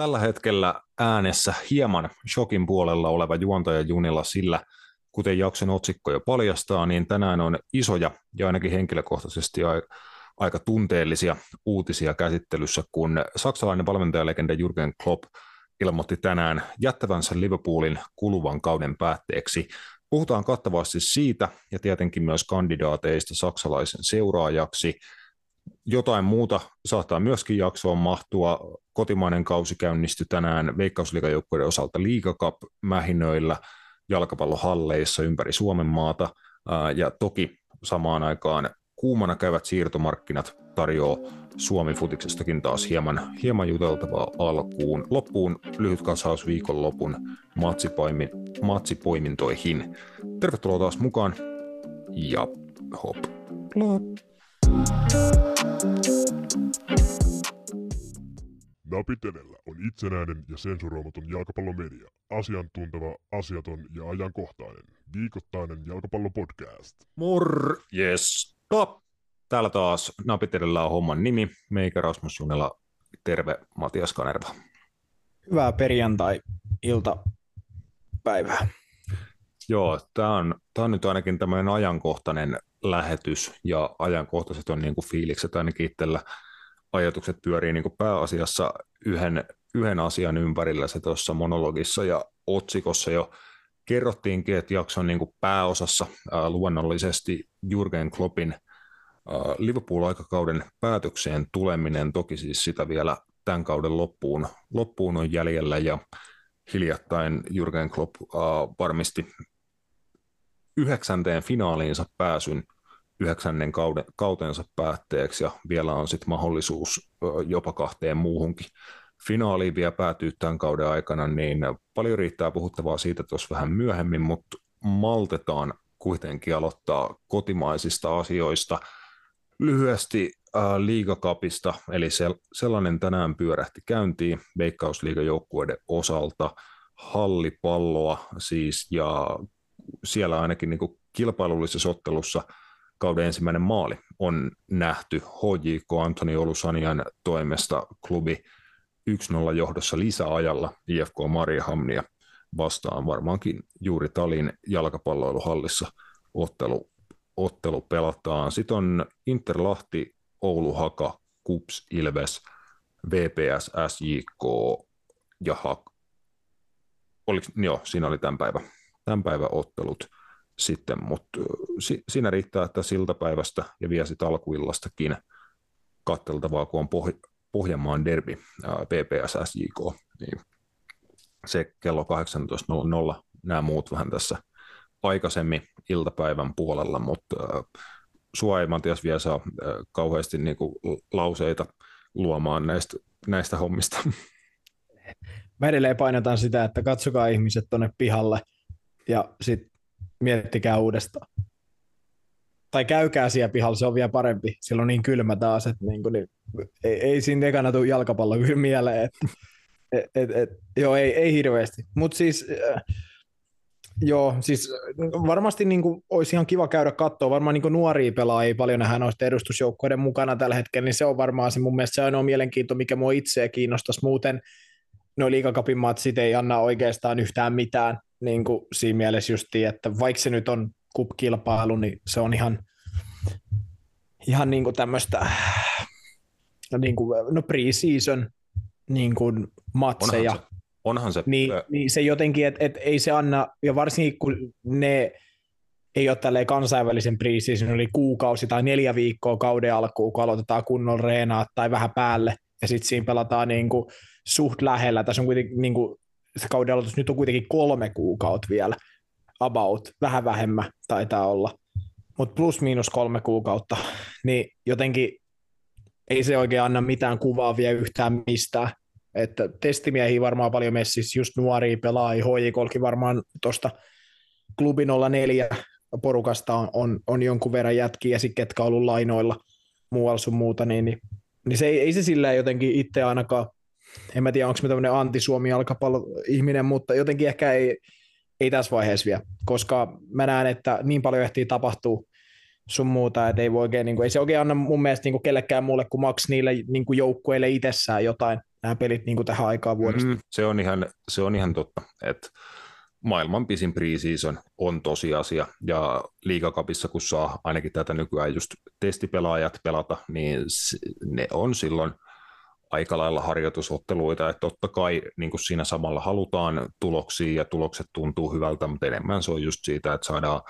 tällä hetkellä äänessä hieman shokin puolella oleva juontaja Junilla sillä, kuten jakson otsikko jo paljastaa, niin tänään on isoja ja ainakin henkilökohtaisesti aika tunteellisia uutisia käsittelyssä, kun saksalainen valmentajalegenda Jürgen Klopp ilmoitti tänään jättävänsä Liverpoolin kuluvan kauden päätteeksi. Puhutaan kattavasti siitä ja tietenkin myös kandidaateista saksalaisen seuraajaksi. Jotain muuta saattaa myöskin jaksoon mahtua. Kotimainen kausi käynnistyi tänään Veikkausliigajoukkueiden osalta Liigacap mähinöillä jalkapallohalleissa ympäri Suomen maata. Ja toki samaan aikaan kuumana käyvät siirtomarkkinat tarjoaa Suomi futiksestakin taas hieman, hieman juteltavaa alkuun. Loppuun lyhyt katsaus viikonlopun matsipoimin, matsipoimintoihin. Tervetuloa taas mukaan ja hop. Plop. Napitelellä on itsenäinen ja sensuroimaton jalkapallomedia. Asiantunteva, asiaton ja ajankohtainen. Viikoittainen jalkapallopodcast. Mor, yes. Top. Täällä taas Napitelellä on homman nimi. Meikä Rasmus Junela. Terve Matias Kanerva. Hyvää perjantai-iltapäivää. Joo, tämä on, tämä on nyt ainakin tämmöinen ajankohtainen lähetys ja ajankohtaiset on niin kuin fiilikset ainakin itsellä ajatukset pyörii niin pääasiassa yhden, yhden asian ympärillä se tuossa monologissa ja otsikossa jo kerrottiinkin, että jakson niin pääosassa ää, luonnollisesti Jurgen Kloppin Liverpool-aikakauden päätökseen tuleminen, toki siis sitä vielä tämän kauden loppuun, loppuun on jäljellä ja hiljattain Jurgen Klopp ää, varmisti yhdeksänteen finaaliinsa pääsyn yhdeksännen kauden, kautensa päätteeksi ja vielä on sitten mahdollisuus jopa kahteen muuhunkin finaaliin vielä päätyy tämän kauden aikana, niin paljon riittää puhuttavaa siitä tuossa vähän myöhemmin, mutta maltetaan kuitenkin aloittaa kotimaisista asioista. Lyhyesti äh, liigakapista, eli se, sellainen tänään pyörähti käyntiin veikkausliigajoukkueiden osalta, hallipalloa siis, ja siellä ainakin niin kuin kilpailullisessa ottelussa – kauden ensimmäinen maali on nähty HJK Antoni Olusanian toimesta klubi 1-0 johdossa lisäajalla IFK Mariehamnia vastaan varmaankin juuri Talin jalkapalloiluhallissa ottelu, ottelu pelataan. Sitten on Interlahti, Oulu Haka, KUPS, Ilves, VPS, SJK ja Hak. Oliko, joo, siinä oli tämän päivän, tämän päivän ottelut sitten, mutta si, siinä riittää, että siltapäivästä ja vielä sitten alkuillastakin katteltavaa, kun on Poh- Pohjanmaan derbi PPS SJK, niin se kello 18.00, nämä muut vähän tässä aikaisemmin iltapäivän puolella, mutta sua ei Matias vielä saa kauheasti niin kuin lauseita luomaan näistä, näistä hommista. Mä edelleen painotan sitä, että katsokaa ihmiset tuonne pihalle ja sitten miettikää uudestaan. Tai käykää siellä pihalla, se on vielä parempi. Silloin on niin kylmä taas, että niin kuin, niin, ei, ei siinä ekana tule jalkapallo kyllä mieleen. Et, et, et, joo, ei, ei hirveästi. Mutta siis, äh, joo, siis varmasti niin kuin, olisi ihan kiva käydä katsoa. Varmaan niin kuin nuoria pelaajia paljon nähdään noista edustusjoukkoiden mukana tällä hetkellä, niin se on varmaan se mun mielestä se ainoa mielenkiinto, mikä mua itseä kiinnostaisi. Muuten no liikakapin matsit ei anna oikeastaan yhtään mitään niin kuin siinä mielessä justiin, että vaikka se nyt on kup-kilpailu, niin se on ihan, ihan niin kuin tämmöistä no, niin kuin, no pre-season niin kuin matseja. Onhan se, onhan se. Niin, niin se jotenkin, että et ei se anna, ja varsinkin kun ne ei ole tälleen kansainvälisen pre-season, eli kuukausi tai neljä viikkoa kauden alkuun, kun aloitetaan kunnon reenaa tai vähän päälle, ja sitten siinä pelataan niin kuin suht lähellä. Tässä on kuitenkin niin kuin se kauden aloitus nyt on kuitenkin kolme kuukautta vielä, about, vähän vähemmän taitaa olla, mutta plus miinus kolme kuukautta, niin jotenkin ei se oikein anna mitään kuvaa vielä yhtään mistään, että testimiehiä varmaan paljon messissä, just nuoria pelaajia, HJKolkin varmaan tuosta klubi 04 porukasta on, on, on jonkun verran jätkiä, sitten ketkä on ollut lainoilla muualla sun muuta, niin, niin, niin se ei, ei se silleen jotenkin itse ainakaan en mä tiedä, onko mä tämmöinen anti-Suomi jalkapallo-ihminen, mutta jotenkin ehkä ei, ei tässä vaiheessa vielä, koska mä näen, että niin paljon ehtii tapahtuu sun muuta, että ei, voi oikein, niin kuin, ei se oikein anna mun mielestä niin kuin kellekään muulle kuin maks niille niin kuin joukkueille itsessään jotain nämä pelit niin kuin tähän aikaan vuodesta. Mm, se, on ihan, se on ihan totta, että maailman pisin preseason on tosiasia, ja liigakapissa kun saa ainakin tätä nykyään just testipelaajat pelata, niin ne on silloin aika lailla harjoitusotteluita, että totta kai niin kuin siinä samalla halutaan tuloksia ja tulokset tuntuu hyvältä, mutta enemmän se on just siitä, että saadaan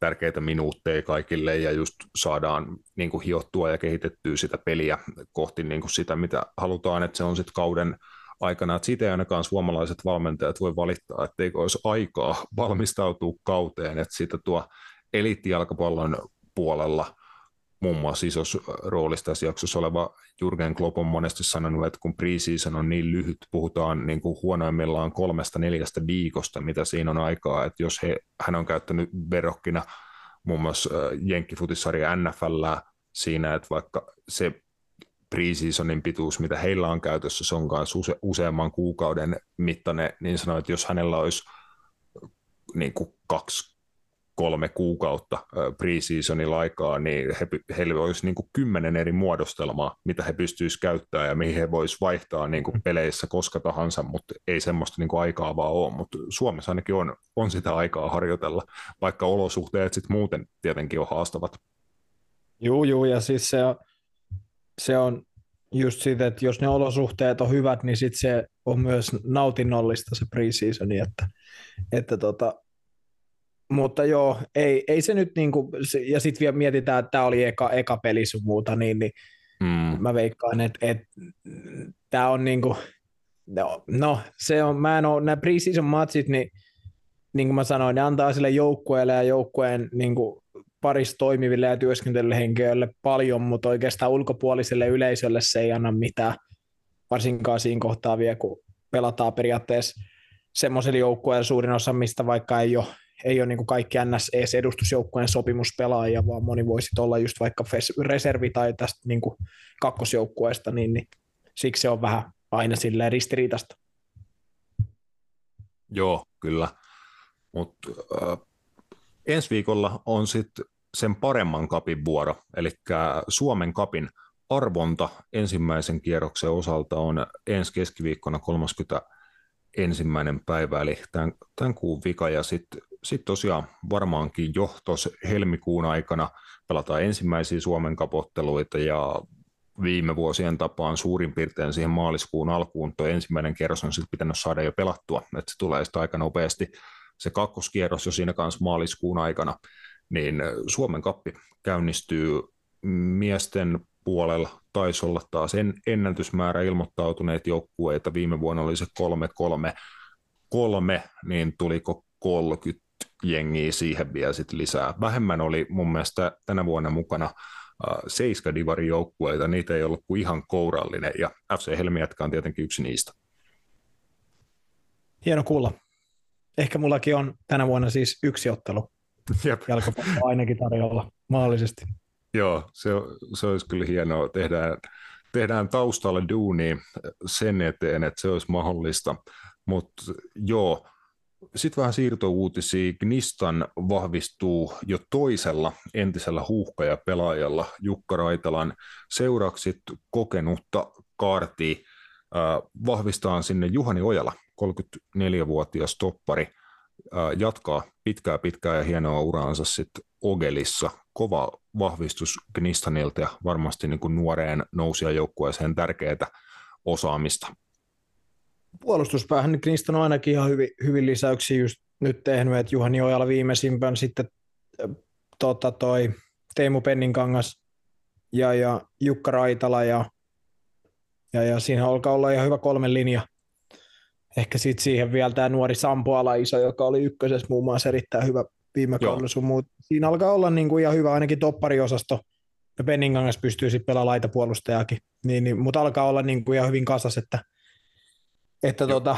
tärkeitä minuutteja kaikille ja just saadaan niin kuin hiottua ja kehitettyä sitä peliä kohti niin kuin sitä, mitä halutaan, että se on sitten kauden aikana, että siitä ei ainakaan suomalaiset valmentajat voi valittaa, etteikö olisi aikaa valmistautua kauteen, että siitä tuo eliittijalkapallon puolella muun muassa isossa roolissa tässä jaksossa oleva Jurgen Klopp on monesti sanonut, että kun preseason on niin lyhyt, puhutaan niin kuin huonoimmillaan kolmesta neljästä viikosta, mitä siinä on aikaa, että jos he, hän on käyttänyt verokkina muun muassa Jenkkifutissarja NFL siinä, että vaikka se preseasonin pituus, mitä heillä on käytössä, se on myös use, useamman kuukauden mittainen, niin sanoi, että jos hänellä olisi niin kuin kaksi kolme kuukautta preseasonilla aikaa, niin he, heillä olisi niin kuin kymmenen eri muodostelmaa, mitä he pystyisivät käyttämään ja mihin he voisivat vaihtaa niin kuin peleissä koska tahansa, mutta ei semmoista niin kuin aikaa vaan ole, mutta Suomessa ainakin on, on sitä aikaa harjoitella, vaikka olosuhteet sitten muuten tietenkin on haastavat. Joo, joo, ja siis se on, se on just siitä, että jos ne olosuhteet on hyvät, niin sitten se on myös nautinnollista se preseasoni, että, että tota, mutta joo, ei, ei se nyt niinku, ja sitten vielä mietitään, että tämä oli eka, eka peli sun muuta, niin, niin mm. mä veikkaan, että et, tämä on niinku, no, no, se on, mä en ole, nämä preseason matchit, niin niin kuin mä sanoin, ne antaa sille joukkueelle ja joukkueen niin kuin parissa toimiville ja työskentelylle henkilöille paljon, mutta oikeastaan ulkopuoliselle yleisölle se ei anna mitään, varsinkaan siinä kohtaa vielä, kun pelataan periaatteessa semmoiselle joukkueelle suurin osa, mistä vaikka ei ole ei ole niin kaikki NS edes edustusjoukkueen sopimuspelaajia, vaan moni voisi olla just vaikka reservi tai tästä niin kuin kakkosjoukkueesta, niin, niin siksi se on vähän aina silleen ristiriitasta. Joo, kyllä. Mutta äh, ensi viikolla on sitten sen paremman kapin vuoro, eli Suomen kapin arvonta ensimmäisen kierroksen osalta on ensi keskiviikkona 30 ensimmäinen päivä, eli tämän, tämän kuun vika, ja sitten sitten tosiaan varmaankin jo tuossa helmikuun aikana. Pelataan ensimmäisiä Suomen kapotteluita ja viime vuosien tapaan suurin piirtein siihen maaliskuun alkuun tuo ensimmäinen kierros on sitten pitänyt saada jo pelattua, että se tulee sitten aika nopeasti. Se kakkoskierros jo siinä kanssa maaliskuun aikana, niin Suomen kappi käynnistyy miesten puolella. Taisi olla taas en, ennätysmäärä ilmoittautuneet joukkueita. Viime vuonna oli se 3-3-3, niin tuliko 30 jengiä siihen vielä sit lisää. Vähemmän oli mun mielestä tänä vuonna mukana äh, Seiska Divarin joukkueita, niitä ei ollut kuin ihan kourallinen, ja FC Helmiätkä on tietenkin yksi niistä. Hieno kuulla. Ehkä mullakin on tänä vuonna siis yksi ottelu Jep. jalkapallo ainakin tarjolla maallisesti. Joo, se, se olisi kyllä hienoa. Tehdään, tehdään taustalla duuni sen eteen, että se olisi mahdollista. Mutta joo, sitten vähän siirtouutisia. Gnistan vahvistuu jo toisella entisellä huuhkaja-pelaajalla Jukka Raitalan seuraksi kokenutta kaarti äh, vahvistaa sinne Juhani Ojala, 34-vuotias toppari, jatkaa pitkää pitkää ja hienoa uraansa sitten Ogelissa. Kova vahvistus Gnistanilta ja varmasti niin kuin nuoreen nousijajoukkueeseen tärkeää osaamista puolustuspäähän Kingston on ainakin ihan hyvin, hyvin lisäyksiä just nyt tehnyt, että Juhani Ojala viimeisimpän sitten tota, toi Teemu Penninkangas ja, ja Jukka Raitala ja, ja, ja siinä alkaa olla ihan hyvä kolmen linja. Ehkä sitten siihen vielä tämä nuori Sampo Alaiso, joka oli ykkösessä muun muassa erittäin hyvä viime kaudella sun muut. Siinä alkaa olla niin kuin ihan hyvä ainakin toppariosasto. Ja Penningangas pystyy sitten pelaamaan laitapuolustajakin. Niin, niin, mutta alkaa olla niin kuin ihan hyvin kasas, että – että tota,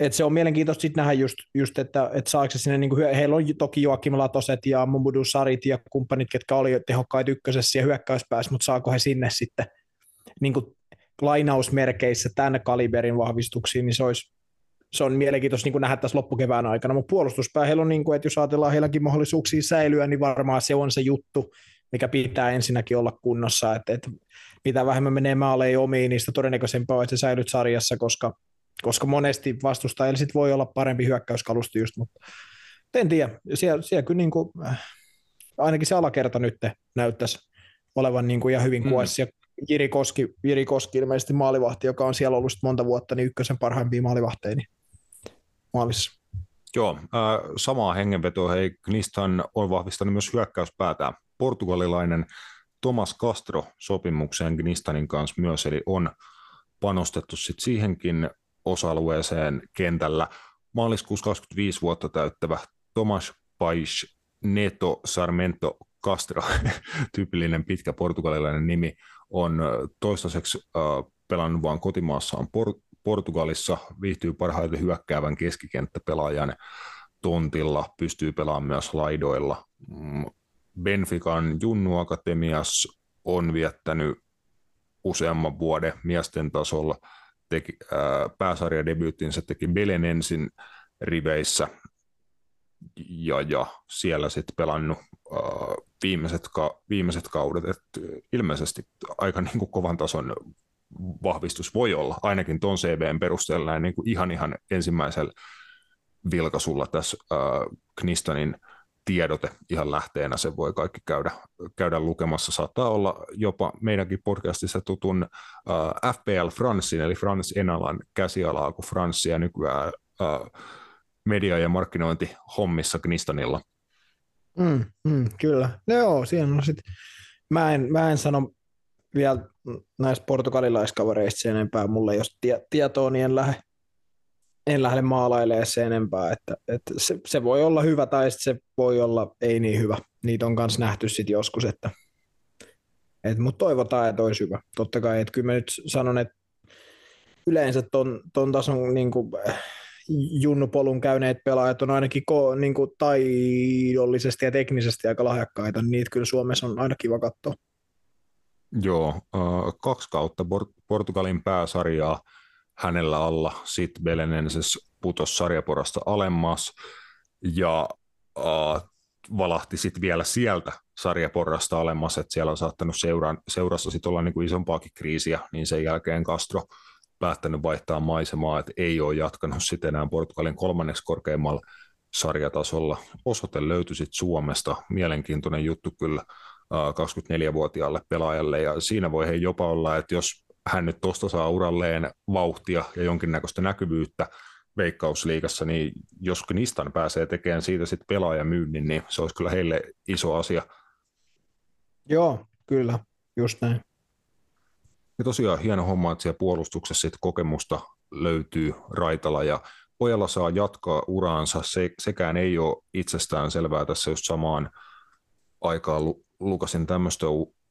et se on mielenkiintoista sitten nähdä just, just että, että saako se sinne, niin kuin, heillä on toki Joakim Latoset ja Mumudu Sarit ja kumppanit, ketkä oli tehokkaita ykkösessä ja hyökkäyspäässä, mutta saako he sinne sitten niin kuin lainausmerkeissä tämän kaliberin vahvistuksiin, niin se olisi, se on mielenkiintoista niin nähdä tässä loppukevään aikana, mutta puolustuspää heillä on, niin kuin, että jos ajatellaan heilläkin mahdollisuuksia säilyä, niin varmaan se on se juttu, mikä pitää ensinnäkin olla kunnossa, että, että mitä vähemmän menee maaleja omiin, niistä todennäköisempää että sä säilyt sarjassa, koska, koska monesti vastustajilla sit voi olla parempi hyökkäyskalusto just, mutta en tiedä, siellä, siellä kyllä niin kuin, äh, ainakin se alakerta nyt näyttäisi olevan niin kuin ihan hyvin mm. kuessa, ja Jiri Koski, Jiri Koski ilmeisesti maalivahti, joka on siellä ollut monta vuotta, niin ykkösen parhaimpia maalivahteja niin maalissa. Joo, äh, samaa hengenvetoa hei, Knistan on vahvistanut myös hyökkäyspäätään. Portugalilainen Thomas Castro sopimukseen Gnistanin kanssa myös, eli on panostettu sit siihenkin osa-alueeseen kentällä. Maaliskuussa 25 vuotta täyttävä Tomas Pais Neto Sarmento Castro, tyypillinen pitkä portugalilainen nimi, on toistaiseksi äh, pelannut vain kotimaassaan Por- Portugalissa, viihtyy parhaiten hyökkäävän keskikenttäpelaajan tontilla, pystyy pelaamaan myös laidoilla. Benfican Junnu Akatemias on viettänyt useamman vuoden miesten tasolla. Teki, äh, pääsarjadebyyttinsä teki Belenensin riveissä ja, ja siellä sitten pelannut äh, viimeiset, ka- viimeiset kaudet. Et ilmeisesti aika niin kuin kovan tason vahvistus voi olla, ainakin tuon CVn perusteella niin kuin ihan ihan ensimmäisellä vilkasulla tässä äh, Knistanin tiedote ihan lähteenä, se voi kaikki käydä, käydä lukemassa. Saattaa olla jopa meidänkin podcastissa tutun äh, FPL Francein, eli Frans Enalan käsialaa, kun Franssia nykyään äh, media- ja markkinointi hommissa Knistanilla. Mm, mm, kyllä. No joo, siinä on sit, mä, en, mä en sano vielä näistä portugalilaiskavereista sen enempää. Mulle jos tie, tietoa, niin en lähde, en lähde maalailemaan sen enempää. Että, että se, se, voi olla hyvä tai se voi olla ei niin hyvä. Niitä on myös nähty sitten joskus, että, että mutta toivotaan, että olisi hyvä. Totta kai, että kyllä mä nyt sanon, että yleensä ton, ton tason niin kuin, junnupolun käyneet pelaajat on ainakin ko, niin kuin taidollisesti ja teknisesti aika lahjakkaita, niin niitä kyllä Suomessa on aina kiva katsoa. Joo, kaksi kautta Portugalin pääsarjaa hänellä alla, sitten Belenenses putosi sarjaporasta alemmas. Ja äh, valahti sitten vielä sieltä sarjaporrasta alemmas, että siellä on saattanut seuran, seurassa sitten olla niinku isompaakin kriisiä, niin sen jälkeen Castro päättänyt vaihtaa maisemaa, että ei ole jatkanut sitten enää Portugalin kolmanneksi korkeimmalla sarjatasolla. Osoite löytyi sitten Suomesta, mielenkiintoinen juttu kyllä 24-vuotiaalle pelaajalle, ja siinä voi he jopa olla, että jos hän nyt tuosta saa uralleen vauhtia ja jonkinnäköistä näkyvyyttä veikkausliigassa, niin jos Knistan pääsee tekemään siitä sitten pelaajamyynnin, niin se olisi kyllä heille iso asia. Joo, kyllä, just näin. Ja tosiaan hieno homma, että siellä puolustuksessa sit kokemusta löytyy Raitala ja Pojalla saa jatkaa uraansa. Se, sekään ei ole itsestään selvää tässä just samaan aikaan. Lukasin tämmöistä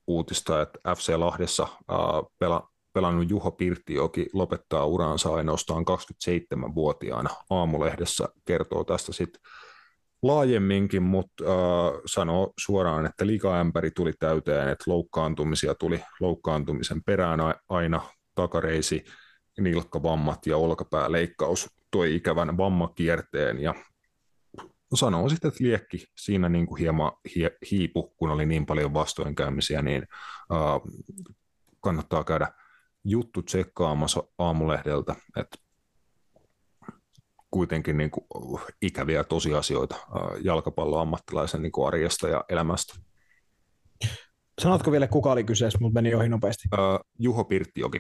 uutista, että FC Lahdessa ää, pela, pelannut Juho Pirttijoki lopettaa uraansa ainoastaan 27-vuotiaana. Aamulehdessä kertoo tästä sitten laajemminkin, mutta äh, sanoo suoraan, että liikaämpäri tuli täyteen, että loukkaantumisia tuli loukkaantumisen perään aina, takareisi, nilkkavammat ja olkapääleikkaus toi ikävän vammakierteen ja sanoo sitten, että liekki siinä niin kuin hieman hie, hiipu, kun oli niin paljon vastoinkäymisiä, niin äh, kannattaa käydä juttu tsekkaamassa aamulehdeltä, että kuitenkin niin kuin ikäviä tosiasioita jalkapalloammattilaisen niin kuin arjesta ja elämästä. Sanotko vielä, kuka oli kyseessä, mutta meni ohi nopeasti? Uh, Juho Pirttioki,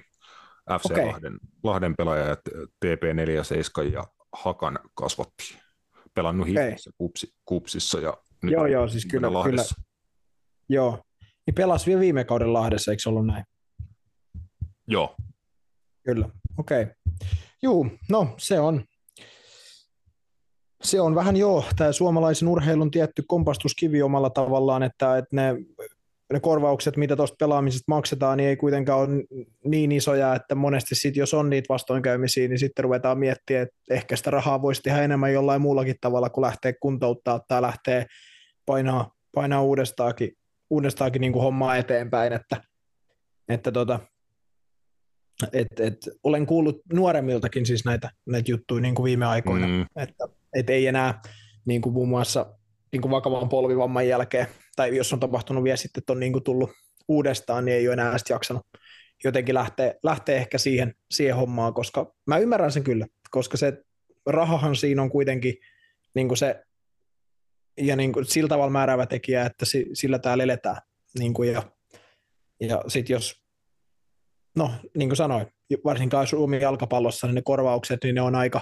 FC okay. Lahden, Lahden pelaaja ja TP47 ja Hakan kasvatti. Pelannut okay. hittissä kupsi, kupsissa ja nyt joo, joo, siis kyllä, kyllä, joo. Niin pelasi vielä viime kauden Lahdessa, eikö ollut näin? Joo. Kyllä, okei. Okay. Juu, no se on, se on vähän joo, tämä suomalaisen urheilun tietty kompastuskivi omalla tavallaan, että, että ne, ne korvaukset, mitä tuosta pelaamisesta maksetaan, niin ei kuitenkaan ole niin isoja, että monesti sit, jos on niitä vastoinkäymisiä, niin sitten ruvetaan miettimään, että ehkä sitä rahaa voisi tehdä enemmän jollain muullakin tavalla, kun lähtee kuntouttaa tai lähtee painaa, painaa uudestaankin, uudestaankin niin kuin hommaa eteenpäin, että, että tota, et, et, olen kuullut nuoremmiltakin siis näitä, näitä juttuja niin kuin viime aikoina, Mm. että et ei enää niin kuin muun muassa niin kuin vakavan polvivamman jälkeen, tai jos on tapahtunut vielä sitten, että on niin kuin tullut uudestaan, niin ei ole enää sitten jaksanut jotenkin lähteä, lähteä ehkä siihen, siihen hommaan, koska mä ymmärrän sen kyllä, koska se rahahan siinä on kuitenkin niin kuin se, ja niin kuin sillä tavalla määräävä tekijä, että si, sillä täällä eletään. Niin kuin ja ja sitten jos, no niin kuin sanoin, varsinkaan Suomen jalkapallossa, niin ne korvaukset, niin ne on aika,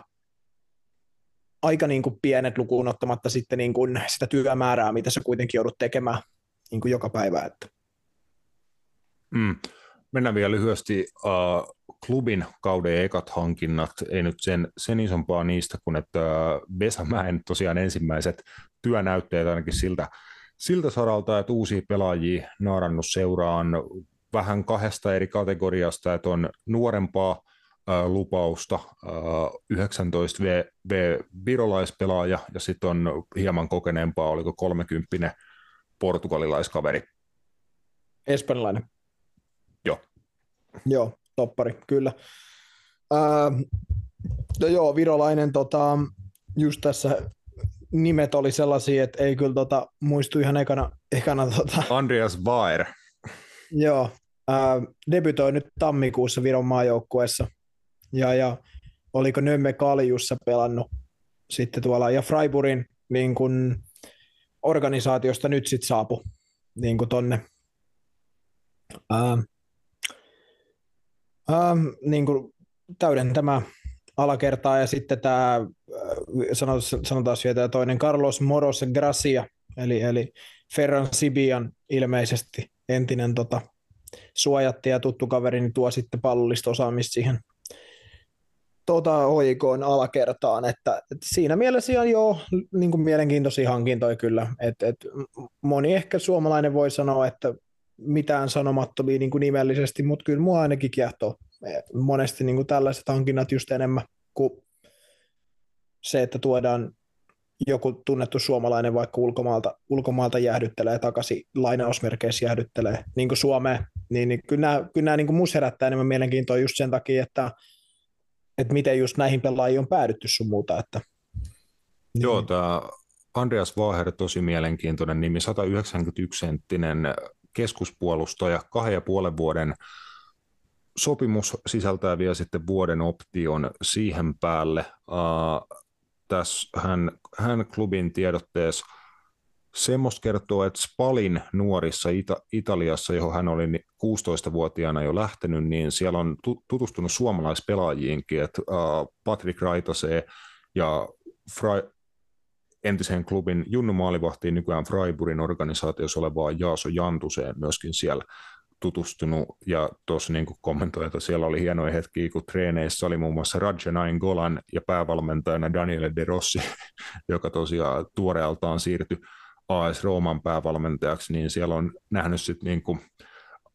aika niin kuin pienet lukuun ottamatta sitten niin kuin sitä työmäärää, mitä sä kuitenkin joudut tekemään niin kuin joka päivä. Että. Mm. Mennään vielä lyhyesti uh, klubin kauden ekat hankinnat, ei nyt sen, sen isompaa niistä kuin, että uh, Vesamäen tosiaan ensimmäiset työnäytteet ainakin siltä, siltä saralta, että uusia pelaajia naarannut seuraan vähän kahdesta eri kategoriasta, että on nuorempaa uh, lupausta, uh, 19 v, v virolaispelaaja ja sitten on hieman kokeneempaa, oliko 30 portugalilaiskaveri. Espanjalainen. Joo. Joo, toppari, kyllä. Ää, no joo, virolainen, tota, just tässä nimet oli sellaisia, että ei kyllä tota, muistu ihan ekana, ekana tota, Andreas Baer. Joo, ää, debytoi nyt tammikuussa Viron maajoukkueessa, ja, ja oliko Nömme Kaljussa pelannut sitten tuolla, ja Freiburgin niin kun, organisaatiosta nyt sitten saapu niin kuin tonne Ähm, niin kuin täydentämään alakertaa ja sitten tämä, sanotaan, sanotaan vielä tämä toinen, Carlos Moros Gracia, eli, eli Ferran Sibian ilmeisesti entinen tota, suojatti ja tuttu kaveri, niin tuo sitten pallollista osaamista siihen tota, hoikoon alakertaan, että, että siinä mielessä ihan joo, niin kuin mielenkiintoisia hankintoja kyllä, että, että moni ehkä suomalainen voi sanoa, että mitään sanomattomia niin kuin nimellisesti, mutta kyllä mua ainakin kiehtoo. Monesti niin kuin tällaiset hankinnat just enemmän kuin se, että tuodaan joku tunnettu suomalainen vaikka ulkomaalta, ulkomaalta jäähdyttelee takaisin, lainausmerkeissä jäähdyttelee niin kuin Suomeen, niin, niin kyllä nämä, kyllä nämä niin kuin herättää enemmän mielenkiintoa just sen takia, että, että miten just näihin pelaajiin on päädytty sun muuta. Että, niin. Joo, tämä Andreas Vaher tosi mielenkiintoinen nimi, 191-senttinen keskuspuolustaja, kahden ja puolen vuoden sopimus sisältää vielä sitten vuoden option siihen päälle. Uh, tässä hän, hän klubin tiedotteessa. Semmoista kertoo, että Spalin nuorissa Ita- Italiassa, johon hän oli 16-vuotiaana jo lähtenyt, niin siellä on tutustunut suomalaispelaajiinkin, että uh, Patrick Raitasee ja Fra- entisen klubin Junnu Maalivahtiin nykyään Freiburgin organisaatiossa olevaa Jaaso Jantuseen myöskin siellä tutustunut ja tuossa niin kommentoi, että siellä oli hienoja hetkiä, kun treeneissä oli muun muassa Rajanain Golan ja päävalmentajana Daniele De Rossi, joka tosiaan tuoreeltaan siirtyi AS Rooman päävalmentajaksi, niin siellä on nähnyt sitten niin kuin,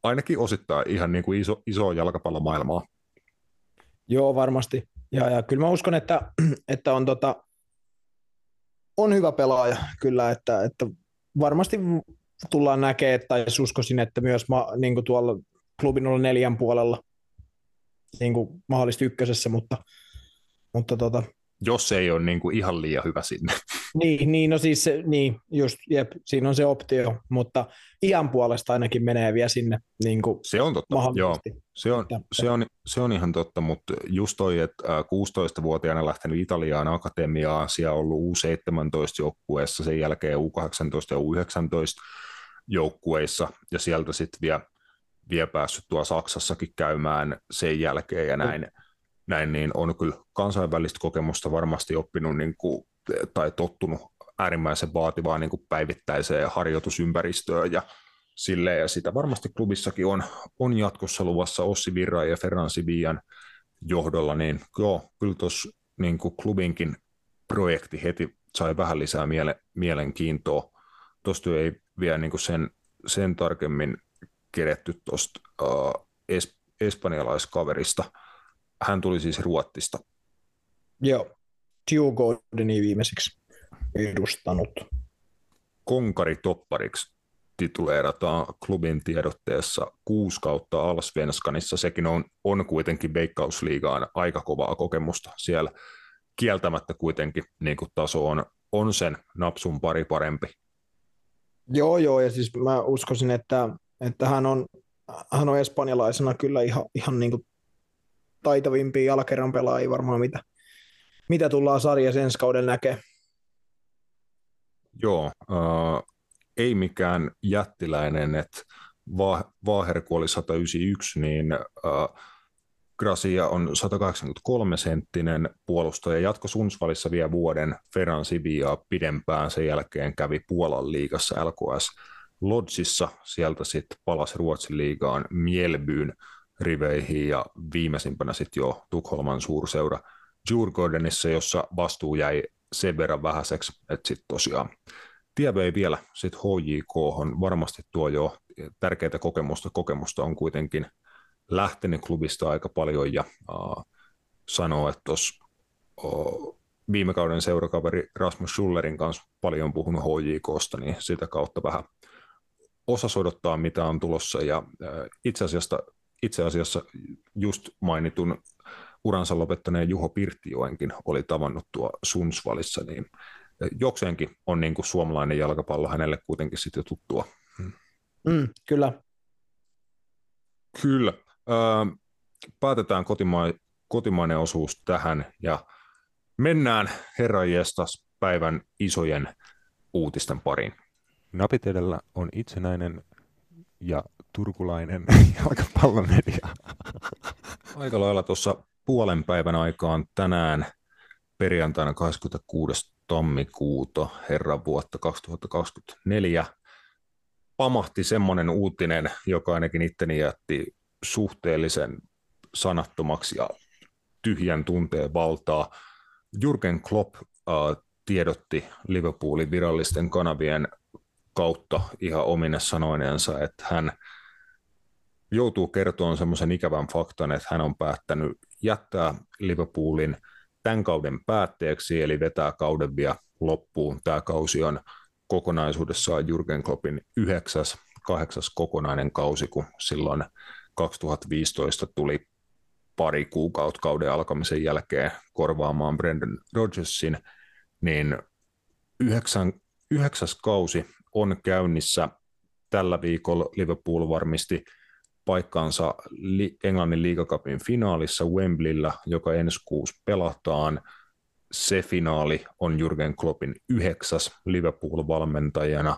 ainakin osittain ihan niin kuin iso, iso jalkapallomaailmaa. Joo, varmasti. Ja, ja kyllä mä uskon, että, että on, tota, on hyvä pelaaja kyllä, että, että varmasti tullaan näkemään, tai uskoisin, että myös ma, niin kuin tuolla klubin neljän puolella niin kuin mahdollisesti ykkösessä, mutta, mutta tota, jos se ei ole niin kuin ihan liian hyvä sinne. Niin, niin no siis se, niin, just, jep, siinä on se optio, mutta ihan puolesta ainakin menee vielä sinne. Niin kuin se on totta, joo. Se on, se, on, se on ihan totta, mutta just toi, että 16-vuotiaana lähtenyt Italiaan akatemiaan, siellä on ollut U17-joukkueessa, sen jälkeen U18 ja U19 joukkueissa, ja sieltä sitten vielä, vielä päässyt tuo Saksassakin käymään sen jälkeen ja näin. Mm näin, niin on kyllä kansainvälistä kokemusta varmasti oppinut niin kuin, tai tottunut äärimmäisen vaativaan niin kuin päivittäiseen harjoitusympäristöön ja silleen, ja sitä varmasti klubissakin on, on jatkossa luvassa Ossi Virra ja Ferran Sibian johdolla, niin joo, kyllä tuossa niin klubinkin projekti heti sai vähän lisää miele, mielenkiintoa. Tuosta ei vielä niin kuin sen, sen tarkemmin keretty tuosta uh, es, espanjalaiskaverista – hän tuli siis Ruottista. Joo, Tio Gordoni viimeiseksi edustanut. Konkari toppariksi tituleerataan klubin tiedotteessa kuusi kautta Alsvenskanissa. Sekin on, on kuitenkin Veikkausliigaan aika kovaa kokemusta siellä. Kieltämättä kuitenkin niin kuin taso on, on sen napsun pari parempi. Joo, joo, ja siis mä uskoisin, että, että hän, on, hän on espanjalaisena kyllä ihan, ihan niin kuin taitavimpia jalakerran pelaajia varmaan, mitä, mitä tullaan sarjassa ensi kauden näkee. Joo, äh, ei mikään jättiläinen, että Vaaher kuoli 191, niin äh, Gracia on 183 senttinen puolustaja, jatko Sunsvalissa vielä vuoden Ferran Sivia pidempään, sen jälkeen kävi Puolan liigassa LKS Lodsissa, sieltä sitten palasi Ruotsin liigaan Mielbyyn riveihin ja viimeisimpänä sitten jo Tukholman suurseura Djurgårdenissa, jossa vastuu jäi sen verran vähäiseksi, että sitten tosiaan tie vei vielä sitten HJK on varmasti tuo jo tärkeää kokemusta. Kokemusta on kuitenkin lähtenyt klubista aika paljon ja uh, sanoo, että tuossa uh, viime kauden seurakaveri Rasmus Schullerin kanssa paljon puhunut HJKsta, niin sitä kautta vähän osa odottaa, mitä on tulossa. Ja itse, asiassa, itse asiassa just mainitun uransa lopettaneen Juho Pirttijoenkin oli tavannut tuo Sunsvalissa, niin jokseenkin on niin kuin suomalainen jalkapallo hänelle kuitenkin sitten jo tuttua. Mm, kyllä. Kyllä. Öö, päätetään kotima- kotimainen osuus tähän ja mennään herran päivän isojen uutisten pariin. Napit edellä on itsenäinen ja turkulainen jalkapallomedia. Aika lailla tuossa puolen päivän aikaan tänään perjantaina 26 tammikuuta herran vuotta 2024 pamahti semmoinen uutinen, joka ainakin itteni jätti suhteellisen sanattomaksi ja tyhjän tunteen valtaa. Jurgen Klopp äh, tiedotti Liverpoolin virallisten kanavien kautta ihan omine sanoineensa, että hän joutuu kertomaan semmoisen ikävän faktan, että hän on päättänyt jättää Liverpoolin – tämän kauden päätteeksi, eli vetää kauden vielä loppuun. Tämä kausi on kokonaisuudessaan Jurgen Kloppin yhdeksäs, kahdeksas kokonainen kausi, kun silloin 2015 tuli pari kuukautta kauden alkamisen jälkeen korvaamaan Brendan Rodgersin, niin yhdeksän, yhdeksäs kausi on käynnissä. Tällä viikolla Liverpool varmisti paikkaansa Englannin liigakapin finaalissa Wembleyllä, joka ensi kuussa pelataan. Se finaali on Jurgen Kloppin yhdeksäs Liverpool-valmentajana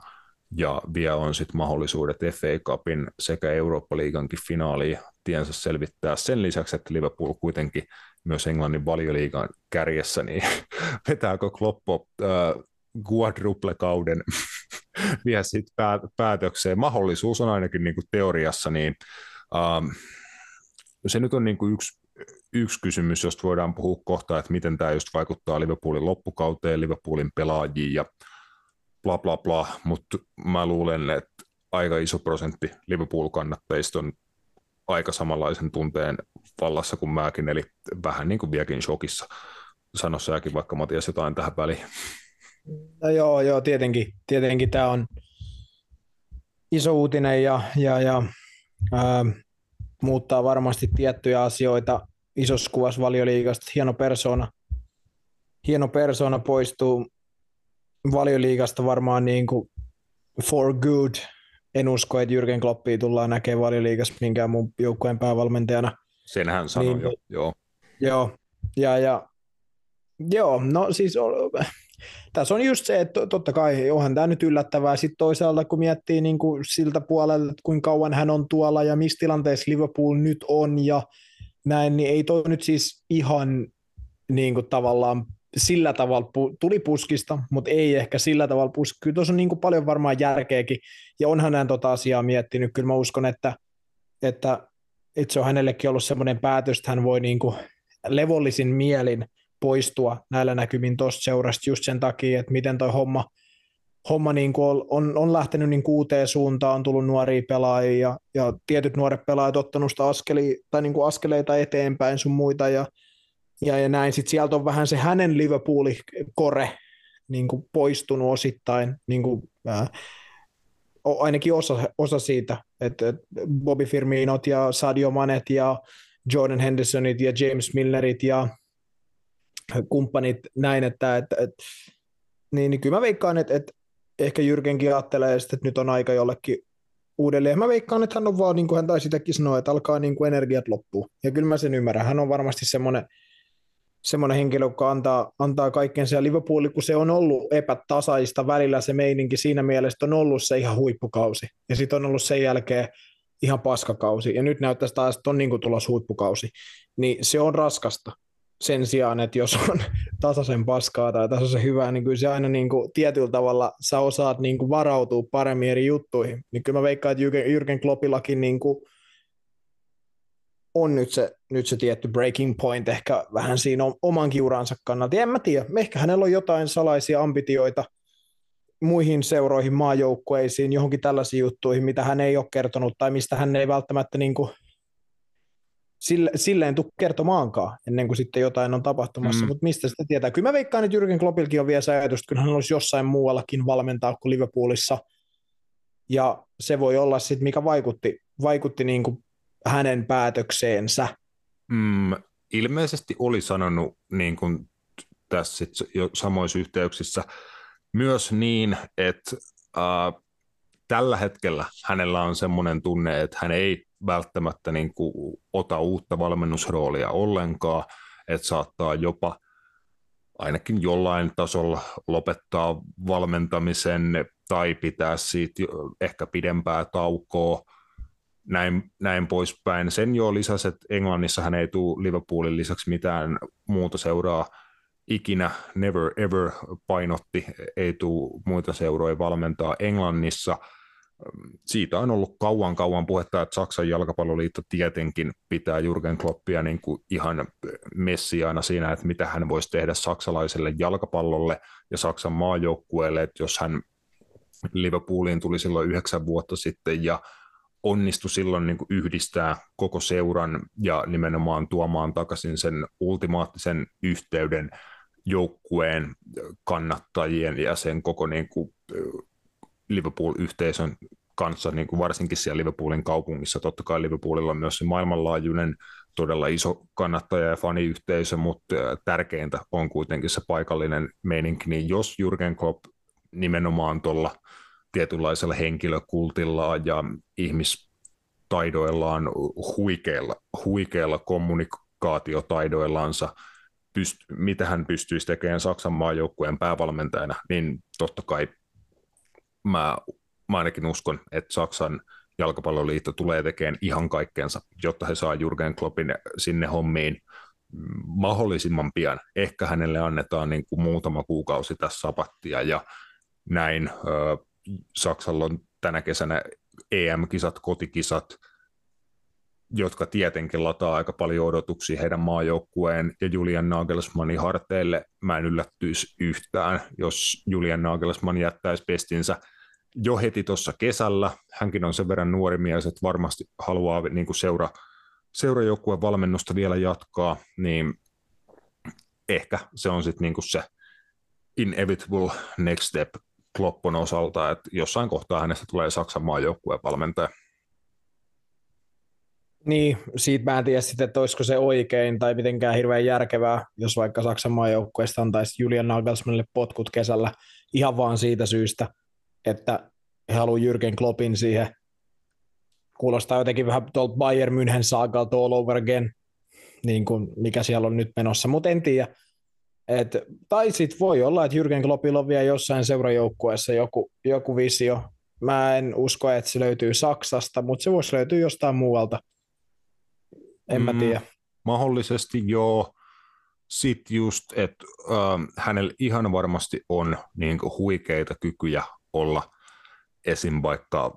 ja vielä on sitten mahdollisuudet FA Cupin sekä Eurooppa-liigankin finaaliin tiensä selvittää. Sen lisäksi, että Liverpool kuitenkin myös Englannin valioliigan kärjessä, niin vetääkö Kloppo äh, quadruple-kauden vie sitten päätökseen. Mahdollisuus on ainakin niin kuin teoriassa, niin um, se nyt on niin kuin yksi, yksi kysymys, josta voidaan puhua kohta, että miten tämä just vaikuttaa Liverpoolin loppukauteen, Liverpoolin pelaajiin ja bla bla bla, mutta mä luulen, että aika iso prosentti Liverpool-kannattajista on aika samanlaisen tunteen vallassa kuin mäkin, eli vähän niin kuin vieläkin shokissa. Sano säkin vaikka Matias jotain tähän väliin. No joo, joo, tietenkin, tietenkin tämä on iso uutinen ja, ja, ja ää, muuttaa varmasti tiettyjä asioita isossa kuvassa valioliigasta. Hieno persona, hieno persona poistuu valioliigasta varmaan niin kuin for good. En usko, että Jürgen Kloppia tullaan näkemään valioliigassa minkään muun joukkueen päävalmentajana. Sen hän sanoi niin, jo, joo. Joo, ja, ja joo, no siis tässä on just se, että totta kai onhan tämä nyt yllättävää. Sitten toisaalta kun miettii niin kuin siltä puolella, että kuinka kauan hän on tuolla ja missä tilanteessa Liverpool nyt on ja näin, niin ei toi nyt siis ihan niin kuin tavallaan sillä tavalla pu- tuli puskista, mutta ei ehkä sillä tavalla puskista. Kyllä tuossa on niin kuin paljon varmaan järkeäkin, ja onhan hän tota asiaa miettinyt. Kyllä mä uskon, että, että, että se on hänellekin ollut semmoinen päätös, että hän voi niin kuin levollisin mielin poistua näillä näkymin tuosta seurasta just sen takia, että miten toi homma, homma niin kuin on, on, on lähtenyt niin uuteen suuntaan, on tullut nuoria pelaajia ja, ja tietyt nuoret pelaajat ottanut sitä askeli, tai niin kuin askeleita eteenpäin sun muita ja, ja, ja näin. Sitten sieltä on vähän se hänen Liverpooli kore niin kuin poistunut osittain. Niin kuin, äh, ainakin osa, osa siitä, että Bobby Firminot ja Sadio Manet ja Jordan Hendersonit ja James Millerit ja kumppanit näin, että, että, että niin, niin kyllä mä veikkaan, että, että ehkä Jyrkenkin ajattelee, että nyt on aika jollekin uudelleen. Mä veikkaan, että hän on vaan, niin kuin hän taisi sitäkin sanoa, että alkaa niin kuin energiat loppua. Ja kyllä mä sen ymmärrän. Hän on varmasti semmoinen, semmoinen henkilö, joka antaa, antaa kaikkensa. Ja Liverpool, kun se on ollut epätasaista välillä se meininki, siinä mielessä on ollut se ihan huippukausi. Ja sitten on ollut sen jälkeen ihan paskakausi. Ja nyt näyttäisi taas, että on niin tulossa huippukausi. Niin se on raskasta sen sijaan, että jos on tasaisen paskaa tai tasaisen hyvää, niin kyllä se aina niin kuin, tietyllä tavalla sä osaat niin kuin, varautua paremmin eri juttuihin. Niin kyllä mä veikkaan, että Jürgen Kloppillakin niin kuin, on nyt se, nyt se tietty breaking point ehkä vähän siinä oman kiuransa kannalta. En mä tiedä, ehkä hänellä on jotain salaisia ambitioita muihin seuroihin, maajoukkueisiin, johonkin tällaisiin juttuihin, mitä hän ei ole kertonut tai mistä hän ei välttämättä niin kuin sille, silleen tule kertomaankaan, ennen kuin sitten jotain on tapahtumassa, mm. mutta mistä sitä tietää. Kyllä mä veikkaan, että Jürgen Kloppilkin on vielä se ajatus, että hän olisi jossain muuallakin valmentaa kuin Liverpoolissa, ja se voi olla sitten, mikä vaikutti, vaikutti niin kuin hänen päätökseensä. Mm, ilmeisesti oli sanonut niin kuin tässä sit jo samoissa yhteyksissä myös niin, että äh, tällä hetkellä hänellä on semmoinen tunne, että hän ei välttämättä niin kuin ota uutta valmennusroolia ollenkaan, että saattaa jopa ainakin jollain tasolla lopettaa valmentamisen tai pitää siitä ehkä pidempää taukoa, näin, näin poispäin. Sen jo lisäsi, että Englannissa hän ei tule Liverpoolin lisäksi mitään muuta seuraa ikinä, never ever painotti, ei tule muita seuroja valmentaa Englannissa – siitä on ollut kauan kauan puhetta, että Saksan jalkapalloliitto tietenkin pitää Jurgen Kloppia niin kuin ihan messiaana siinä, että mitä hän voisi tehdä saksalaiselle jalkapallolle ja Saksan maajoukkueelle, että jos hän Liverpooliin tuli silloin yhdeksän vuotta sitten ja onnistui silloin niin kuin yhdistää koko seuran ja nimenomaan tuomaan takaisin sen ultimaattisen yhteyden joukkueen kannattajien ja sen koko niin kuin Liverpool-yhteisön kanssa, niin kuin varsinkin siellä Liverpoolin kaupungissa. Totta kai Liverpoolilla on myös se maailmanlaajuinen todella iso kannattaja- ja faniyhteisö, mutta tärkeintä on kuitenkin se paikallinen meininki, niin jos Jurgen Klopp nimenomaan tuolla tietynlaisella henkilökultillaan ja ihmistaidoillaan, huikeilla, huikeilla kommunikaatiotaidoillansa, pyst- mitä hän pystyisi tekemään Saksan maajoukkueen päävalmentajana, niin totta kai mä, mä ainakin uskon, että Saksan jalkapalloliitto tulee tekemään ihan kaikkeensa, jotta he saa Jurgen Kloppin sinne hommiin mahdollisimman pian. Ehkä hänelle annetaan niin kuin muutama kuukausi tässä sapattia ja näin. Saksalla on tänä kesänä EM-kisat, kotikisat, jotka tietenkin lataa aika paljon odotuksia heidän maajoukkueen ja Julian Nagelsmannin harteille. Mä en yllättyisi yhtään, jos Julian Nagelsmann jättäisi pestinsä jo heti tuossa kesällä. Hänkin on sen verran nuori mies, että varmasti haluaa niin kuin seura, seurajoukkueen valmennusta vielä jatkaa, niin ehkä se on sitten niin se inevitable next step Kloppon osalta, että jossain kohtaa hänestä tulee Saksan maajoukkueen valmentaja. Niin, siitä mä en tiedä sitten, että olisiko se oikein tai mitenkään hirveän järkevää, jos vaikka Saksan maajoukkueesta antaisi Julian Nagelsmannille potkut kesällä ihan vaan siitä syystä, että he haluaa Jürgen Kloppin siihen. Kuulostaa jotenkin vähän tuolta Bayern München saagalta all over again, niin kuin mikä siellä on nyt menossa, mutta en tiedä. Et, tai sitten voi olla, että Jürgen Kloppilla on vielä jossain seurajoukkueessa joku, joku visio. Mä en usko, että se löytyy Saksasta, mutta se voisi löytyä jostain muualta. En mm, mä tiedä. Mahdollisesti joo. Sitten just, että äh, hänellä ihan varmasti on niin huikeita kykyjä olla esim. vaikka,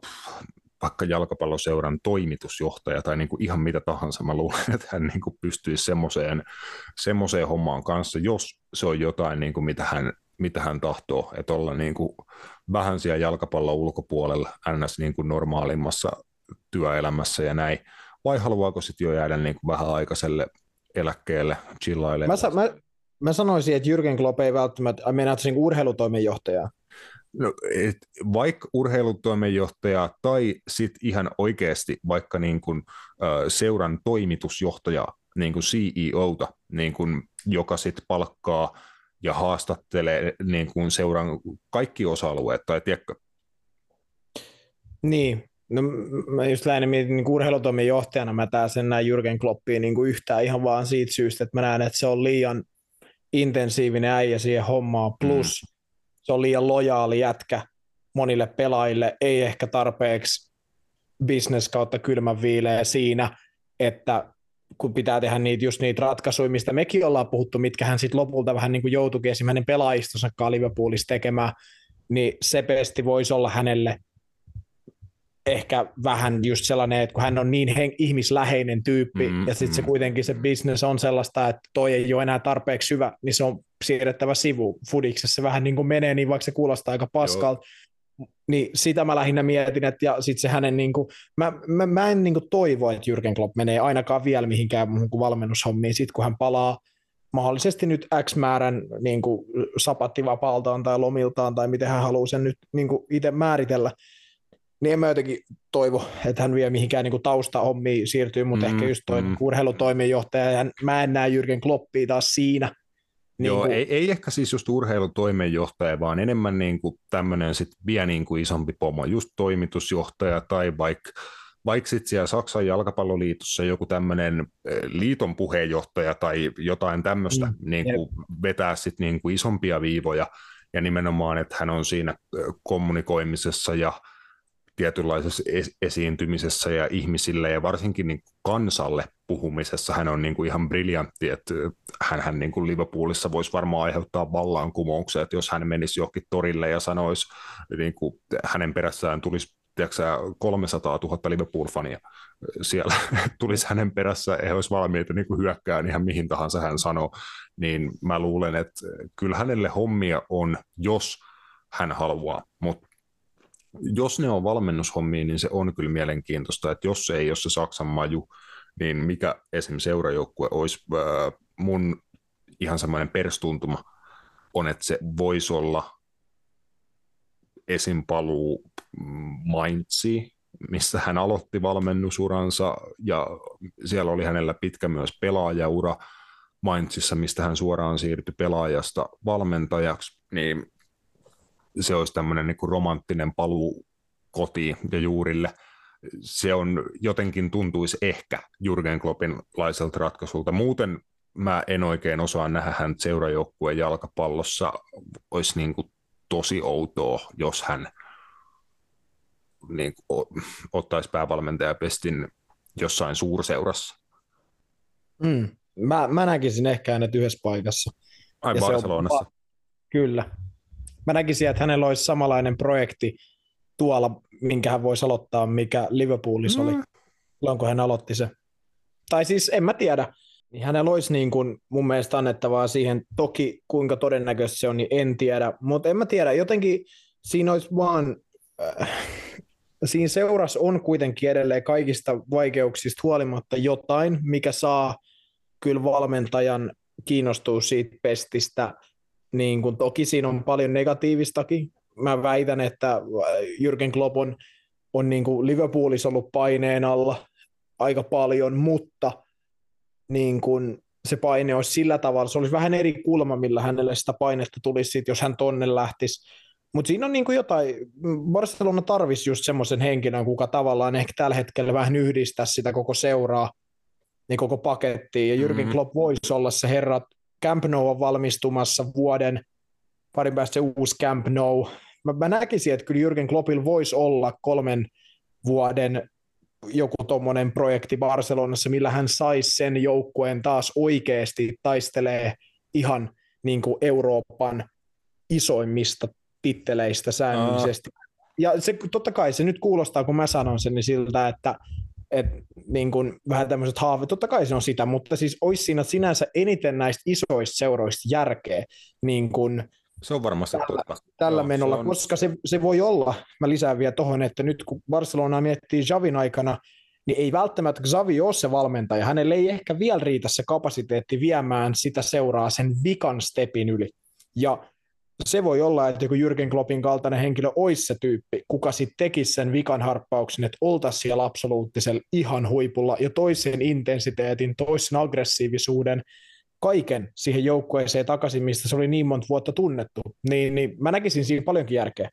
vaikka jalkapalloseuran toimitusjohtaja tai niin kuin ihan mitä tahansa, mä luulen, että hän niin kuin pystyisi semmoiseen, semmoiseen hommaan kanssa, jos se on jotain, niin kuin mitä, hän, mitä hän tahtoo, että olla niin kuin vähän siellä jalkapallon ulkopuolella ns. Niin kuin normaalimmassa työelämässä ja näin, vai haluaako sitten jo jäädä niin kuin vähän aikaiselle eläkkeelle chillailemaan? Mä, mä, mä sanoisin, että Jürgen Klopp ei välttämättä, mennä niin urheilutoimenjohtajaa, No, et vaikka urheilutoimenjohtaja tai sitten ihan oikeasti vaikka niin kun, äh, seuran toimitusjohtaja, niin kuin CEOta, niin kun, joka sitten palkkaa ja haastattelee niin kun seuran kaikki osa-alueet, tai tiedätkö? Niin, no mä just lähinnä mietin niin urheilutoimen johtajana, mä tää sen näin Jürgen Kloppiin niin kuin yhtään ihan vaan siitä syystä, että mä näen, että se on liian intensiivinen äijä siihen hommaan, plus mm. Se on liian lojaali jätkä monille pelaajille, ei ehkä tarpeeksi business kautta kylmän viileä siinä, että kun pitää tehdä niitä, just niitä ratkaisuja, mistä mekin ollaan puhuttu, mitkä hän sitten lopulta vähän niin kuin joutuikin esimerkiksi pelaajistonsa Liverpoolissa tekemään, niin se pesti voisi olla hänelle ehkä vähän just sellainen, että kun hän on niin hen- ihmisläheinen tyyppi, mm, ja sitten mm. se kuitenkin se business on sellaista, että toi ei ole enää tarpeeksi hyvä, niin se on siirrettävä sivu. Fudiksessa vähän niin kuin menee, niin vaikka se kuulostaa aika paskalta, niin sitä mä lähinnä mietin, että ja sitten se hänen, niin kuin, mä, mä, mä en niin kuin toivo, että Jürgen Klopp menee ainakaan vielä mihinkään muuhun kuin valmennushommiin, sitten kun hän palaa mahdollisesti nyt X määrän niin kuin sapattivapaaltaan tai lomiltaan tai miten hän haluaa sen nyt niin kuin itse määritellä, niin en mä jotenkin toivo, että hän vie mihinkään niin taustahommiin siirtyy, mutta mm, ehkä just toi mm. urheilutoimenjohtaja, ja mä en näe Jyrken Kloppia taas siinä. Niin Joo, kuin... ei, ei, ehkä siis just urheilutoimenjohtaja, vaan enemmän niin kuin tämmöinen sit vielä niin kuin isompi pomo, just toimitusjohtaja tai vaikka vaikka sitten siellä Saksan jalkapalloliitossa joku tämmöinen eh, liiton puheenjohtaja tai jotain tämmöistä mm, niin kuin vetää sitten niin kuin isompia viivoja, ja nimenomaan, että hän on siinä eh, kommunikoimisessa ja tietynlaisessa esiintymisessä ja ihmisille ja varsinkin niin kansalle puhumisessa hän on niin kuin ihan briljantti, että hän, hän niin kuin Liverpoolissa voisi varmaan aiheuttaa vallankumouksen, että jos hän menisi johonkin torille ja sanoisi, niin kuin hänen perässään tulisi tiedätkö, 300 000 Liverpool-fania siellä tulisi hänen perässä, he olisi valmiita niin kuin hyökkään ihan mihin tahansa hän sanoo, niin mä luulen, että kyllä hänelle hommia on, jos hän haluaa, mutta jos ne on valmennushommia, niin se on kyllä mielenkiintoista, että jos se ei ole se Saksan maju, niin mikä esim. seurajoukkue olisi äh, mun ihan semmoinen perstuntuma on, että se voisi olla esim. paluu Mainzi, missä hän aloitti valmennusuransa ja siellä oli hänellä pitkä myös pelaajaura Mainzissa, mistä hän suoraan siirtyi pelaajasta valmentajaksi, niin se olisi tämmöinen niin kuin romanttinen paluu kotiin ja juurille. Se on jotenkin tuntuisi ehkä Jurgen Kloppin laiselta ratkaisulta. Muuten mä en oikein osaa nähdä hän seurajoukkueen jalkapallossa. Olisi niin kuin tosi outoa, jos hän niin kuin, ottaisi päävalmentajapestin jossain suurseurassa. Mm. Mä, mä näkisin ehkä hänet yhdessä paikassa. Ai ja Barcelonassa. On, kyllä, mä näkisin, että hänellä olisi samanlainen projekti tuolla, minkä hän voisi aloittaa, mikä Liverpoolissa mm. oli, silloin kun hän aloitti se. Tai siis en mä tiedä, niin hänellä olisi niin kuin mun mielestä annettavaa siihen, toki kuinka todennäköistä se on, niin en tiedä, mutta en mä tiedä, jotenkin siinä olisi vaan, äh, siinä seurassa on kuitenkin edelleen kaikista vaikeuksista huolimatta jotain, mikä saa kyllä valmentajan kiinnostua siitä pestistä, niin kun toki siinä on paljon negatiivistakin. Mä väitän, että Jürgen Klopp on, on niin kuin Liverpoolissa ollut paineen alla aika paljon, mutta niin kuin se paine olisi sillä tavalla, se olisi vähän eri kulma, millä hänelle sitä painetta tulisi, sit, jos hän tonne lähtisi. Mutta siinä on niin kuin jotain, Barcelona tarvisi just semmoisen henkilön, kuka tavallaan ehkä tällä hetkellä vähän yhdistää sitä koko seuraa, niin koko pakettiin. Ja Jürgen mm-hmm. Klopp voisi olla se herra Camp Nou on valmistumassa vuoden, parin päästä se uusi Camp Nou. Mä, mä näkisin, että kyllä Jürgen Kloppil voisi olla kolmen vuoden joku tuommoinen projekti Barcelonassa, millä hän saisi sen joukkueen taas oikeasti taistelee ihan niin kuin Euroopan isoimmista titteleistä säännöllisesti. Aa. Ja se, totta kai se nyt kuulostaa, kun mä sanon sen, niin siltä, että et, niin kun, vähän tämmöiset haaveet, totta kai se on sitä, mutta siis olisi siinä sinänsä eniten näistä isoista seuroista järkeä, niin kun, se on varmasti tällä, totta. tällä Joo, menolla, se on... koska se, se voi olla, mä lisään vielä tuohon, että nyt kun Barcelona miettii Javin aikana, niin ei välttämättä Xavi ole se valmentaja. Hänelle ei ehkä vielä riitä se kapasiteetti viemään sitä seuraa sen vikan stepin yli. Ja se voi olla, että joku Jürgen Kloppin kaltainen henkilö olisi se tyyppi, kuka sitten tekisi sen vikan harppauksen, että oltaisiin siellä absoluuttisella ihan huipulla ja toisen intensiteetin, toisen aggressiivisuuden, kaiken siihen joukkueeseen takaisin, mistä se oli niin monta vuotta tunnettu, niin, niin mä näkisin siinä paljonkin järkeä.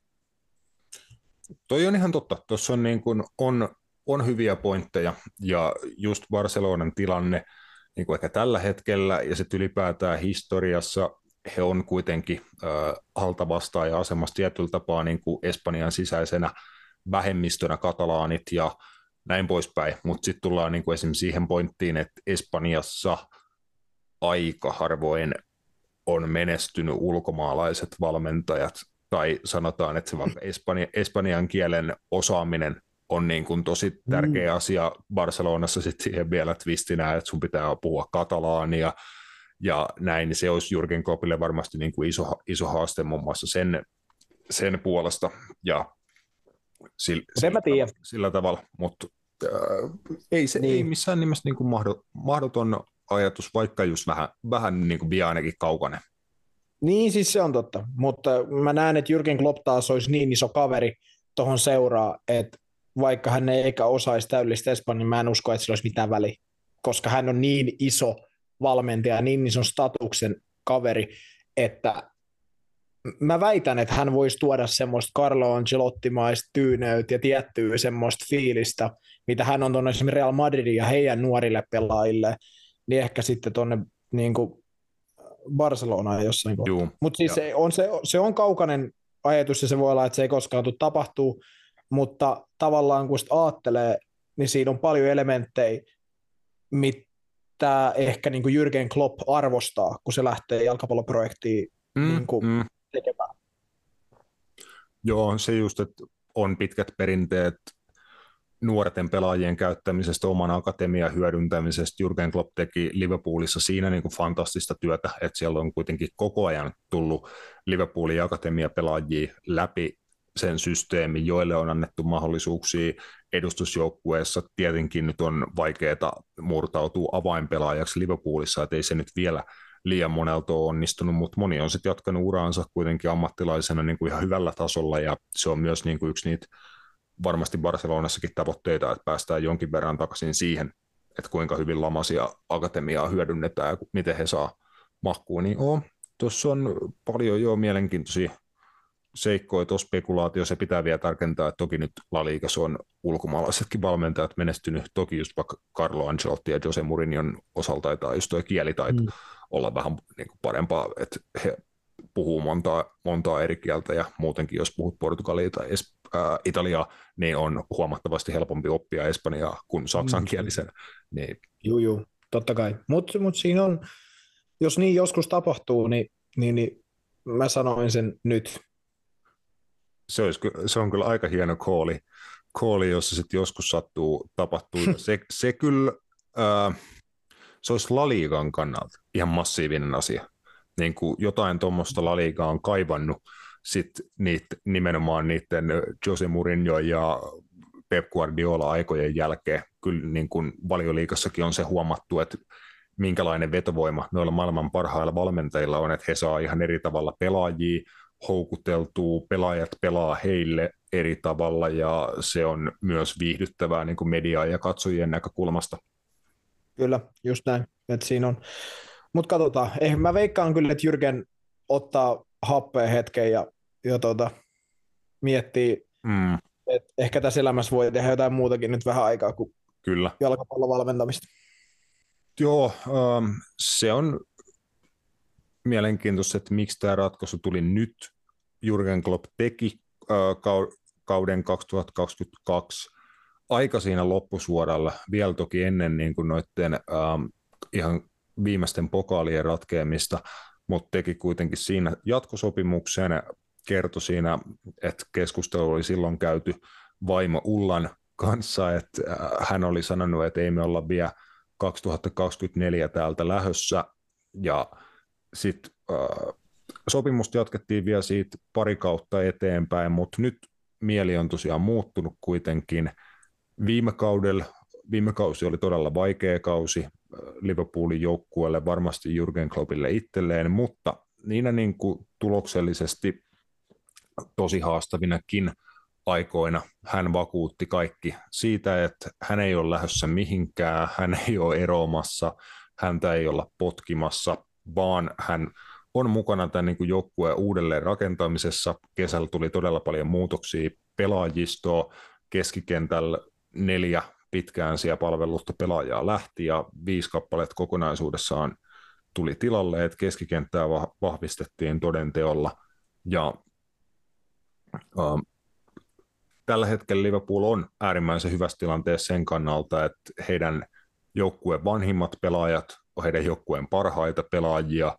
Toi on ihan totta. Tuossa on, niin kuin, on, on hyviä pointteja ja just Barcelonan tilanne niin kuin ehkä tällä hetkellä ja sitten ylipäätään historiassa he on kuitenkin äh, altavastaan ja asemassa tietyllä tapaa niin kuin Espanjan sisäisenä vähemmistönä katalaanit ja näin poispäin, mutta sitten tullaan niin kuin esimerkiksi siihen pointtiin, että Espanjassa aika harvoin on menestynyt ulkomaalaiset valmentajat, tai sanotaan, että se vaikka Espanja, espanjan kielen osaaminen on niin kuin tosi tärkeä mm. asia. Barcelonassa sitten siihen vielä twistinä, että sun pitää puhua katalaania, ja näin, niin se olisi Jurgen Kloppille varmasti niin kuin iso, iso haaste muun muassa sen, sen puolesta, ja sillä, sillä, tavalla, sillä tavalla, mutta äh, ei se niin. ei missään nimessä niin kuin mahdoton ajatus, vaikka just vähän, vähän niin kuin vielä ainakin kaukainen. Niin, siis se on totta, mutta mä näen, että Jürgen Klopp taas olisi niin iso kaveri tuohon seuraa, että vaikka hän ei eikä osaisi täydellistä Espanjaa, niin mä en usko, että sillä olisi mitään väliä, koska hän on niin iso valmentaja, niin ison statuksen kaveri, että mä väitän, että hän voisi tuoda semmoista Carlo Ancelottimaista tyyneyttä ja tiettyä semmoista fiilistä, mitä hän on tuonne esimerkiksi Real Madridin ja heidän nuorille pelaajille, niin ehkä sitten tuonne niin Barcelonaan jossain kohtaa. Mutta siis se on, se, se on kaukainen ajatus ja se voi olla, että se ei koskaan tule tapahtuu, mutta tavallaan kun sitä ajattelee, niin siinä on paljon elementtejä, mitä ehkä niin kuin Jürgen Klopp arvostaa, kun se lähtee jalkapalloprojektiin mm, niin kuin mm. tekemään. Joo, se just, että on pitkät perinteet nuorten pelaajien käyttämisestä, oman akatemian hyödyntämisestä. Jurgen Klopp teki Liverpoolissa siinä niin kuin fantastista työtä, että siellä on kuitenkin koko ajan tullut Liverpoolin akatemia pelaajia läpi sen systeemin, joille on annettu mahdollisuuksia edustusjoukkueessa. Tietenkin nyt on vaikeaa murtautua avainpelaajaksi Liverpoolissa, että ei se nyt vielä liian monelta ole onnistunut, mutta moni on sitten jatkanut uraansa kuitenkin ammattilaisena niin kuin ihan hyvällä tasolla, ja se on myös niin kuin yksi niitä varmasti Barcelonassakin tavoitteita, että päästään jonkin verran takaisin siihen, että kuinka hyvin lamasia akatemiaa hyödynnetään ja miten he saa mahkuun, niin oo, tuossa on paljon jo mielenkiintoisia seikkoja tuossa spekulaatio, se pitää vielä tarkentaa, että toki nyt La Liigassa on ulkomaalaisetkin valmentajat menestynyt, toki just vaikka Carlo Ancelotti ja Jose Mourinhon osalta taitaa just tuo kielitaito mm. olla vähän niin kuin parempaa, että he puhuu montaa, montaa eri kieltä ja muutenkin jos puhut Portugalia tai es, ää, Italiaa, niin on huomattavasti helpompi oppia Espanjaa kuin saksankielisen. Mm. Niin... Joo, joo, totta kai. Mutta mut siinä on, jos niin joskus tapahtuu, niin, niin, niin mä sanoin sen nyt. Se, olisi, se on kyllä aika hieno kooli, kooli jossa sitten joskus sattuu, tapahtuu. se, se kyllä, ää, se olisi Laliikan kannalta ihan massiivinen asia niin kuin jotain tuommoista laliikaa on kaivannut sit niit, nimenomaan niiden Jose Mourinho ja Pep Guardiola aikojen jälkeen. Kyllä niin kuin valioliikassakin on se huomattu, että minkälainen vetovoima noilla maailman parhailla valmentajilla on, että he saa ihan eri tavalla pelaajia, houkuteltuu, pelaajat pelaa heille eri tavalla ja se on myös viihdyttävää niin kuin mediaa ja katsojien näkökulmasta. Kyllä, just näin. Että siinä on mutta katsotaan. Eh, mä veikkaan kyllä, että Jyrgen ottaa happea hetken ja, ja tota, miettii, mm. että ehkä tässä elämässä voi tehdä jotain muutakin nyt vähän aikaa kuin kyllä. jalkapallon valmentamista. Joo, um, se on mielenkiintoista, että miksi tämä ratkaisu tuli nyt. Jurgen Klopp teki kauden 2022 aika siinä loppusuoralla, vielä toki ennen niin kuin noiden ihan viimeisten pokaalien ratkeamista, mutta teki kuitenkin siinä jatkosopimuksen, kertoi siinä, että keskustelu oli silloin käyty vaimo Ullan kanssa, että hän oli sanonut, että ei me olla vielä 2024 täältä lähössä, ja sitten sopimusta jatkettiin vielä siitä pari kautta eteenpäin, mutta nyt mieli on tosiaan muuttunut kuitenkin. Viime kaudella, viime kausi oli todella vaikea kausi, Liverpoolin joukkueelle, varmasti Jurgen Kloppille itselleen, mutta niinä niin kuin tuloksellisesti tosi haastavinakin aikoina hän vakuutti kaikki siitä, että hän ei ole lähdössä mihinkään, hän ei ole eroamassa, häntä ei olla potkimassa, vaan hän on mukana tämän niin joukkueen uudelleen rakentamisessa. Kesällä tuli todella paljon muutoksia pelaajistoa, keskikentällä neljä pitkään siellä palvelusta pelaajaa lähti ja viisi kappaleet kokonaisuudessaan tuli tilalle, että keskikenttää vahvistettiin todenteolla ja uh, tällä hetkellä Liverpool on äärimmäisen hyvässä tilanteessa sen kannalta, että heidän joukkueen vanhimmat pelaajat on heidän joukkueen parhaita pelaajia,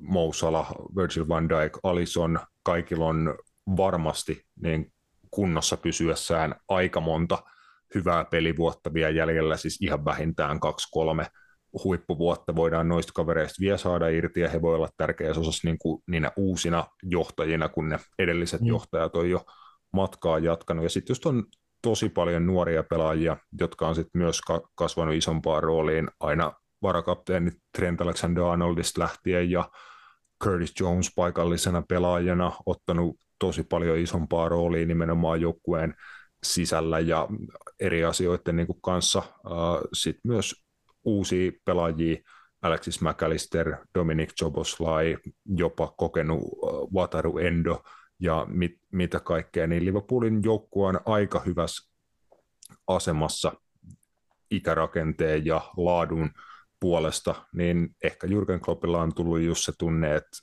Mousala, Virgil van Dijk, Alison, kaikilla on varmasti niin kunnossa pysyessään aika monta hyvää pelivuotta vielä jäljellä, siis ihan vähintään kaksi-kolme huippuvuotta voidaan noista kavereista vielä saada irti, ja he voi olla tärkeässä osassa niin kuin niinä uusina johtajina, kun ne edelliset mm. johtajat on jo matkaa jatkanut. Ja sitten just on tosi paljon nuoria pelaajia, jotka on sitten myös ka- kasvanut isompaan rooliin aina varakapteeni Trent Alexander-Arnoldista lähtien ja Curtis Jones paikallisena pelaajana ottanut tosi paljon isompaa roolia nimenomaan joukkueen sisällä ja eri asioiden niin kuin kanssa. Uh, Sitten myös uusia pelaajia, Alexis McAllister, Dominic Joboslai, jopa kokenut uh, Wataru Endo ja mit, mitä kaikkea, niin Liverpoolin joukkue on aika hyvässä asemassa ikärakenteen ja laadun puolesta, niin ehkä Jürgen Kloppilla on tullut just se tunne, että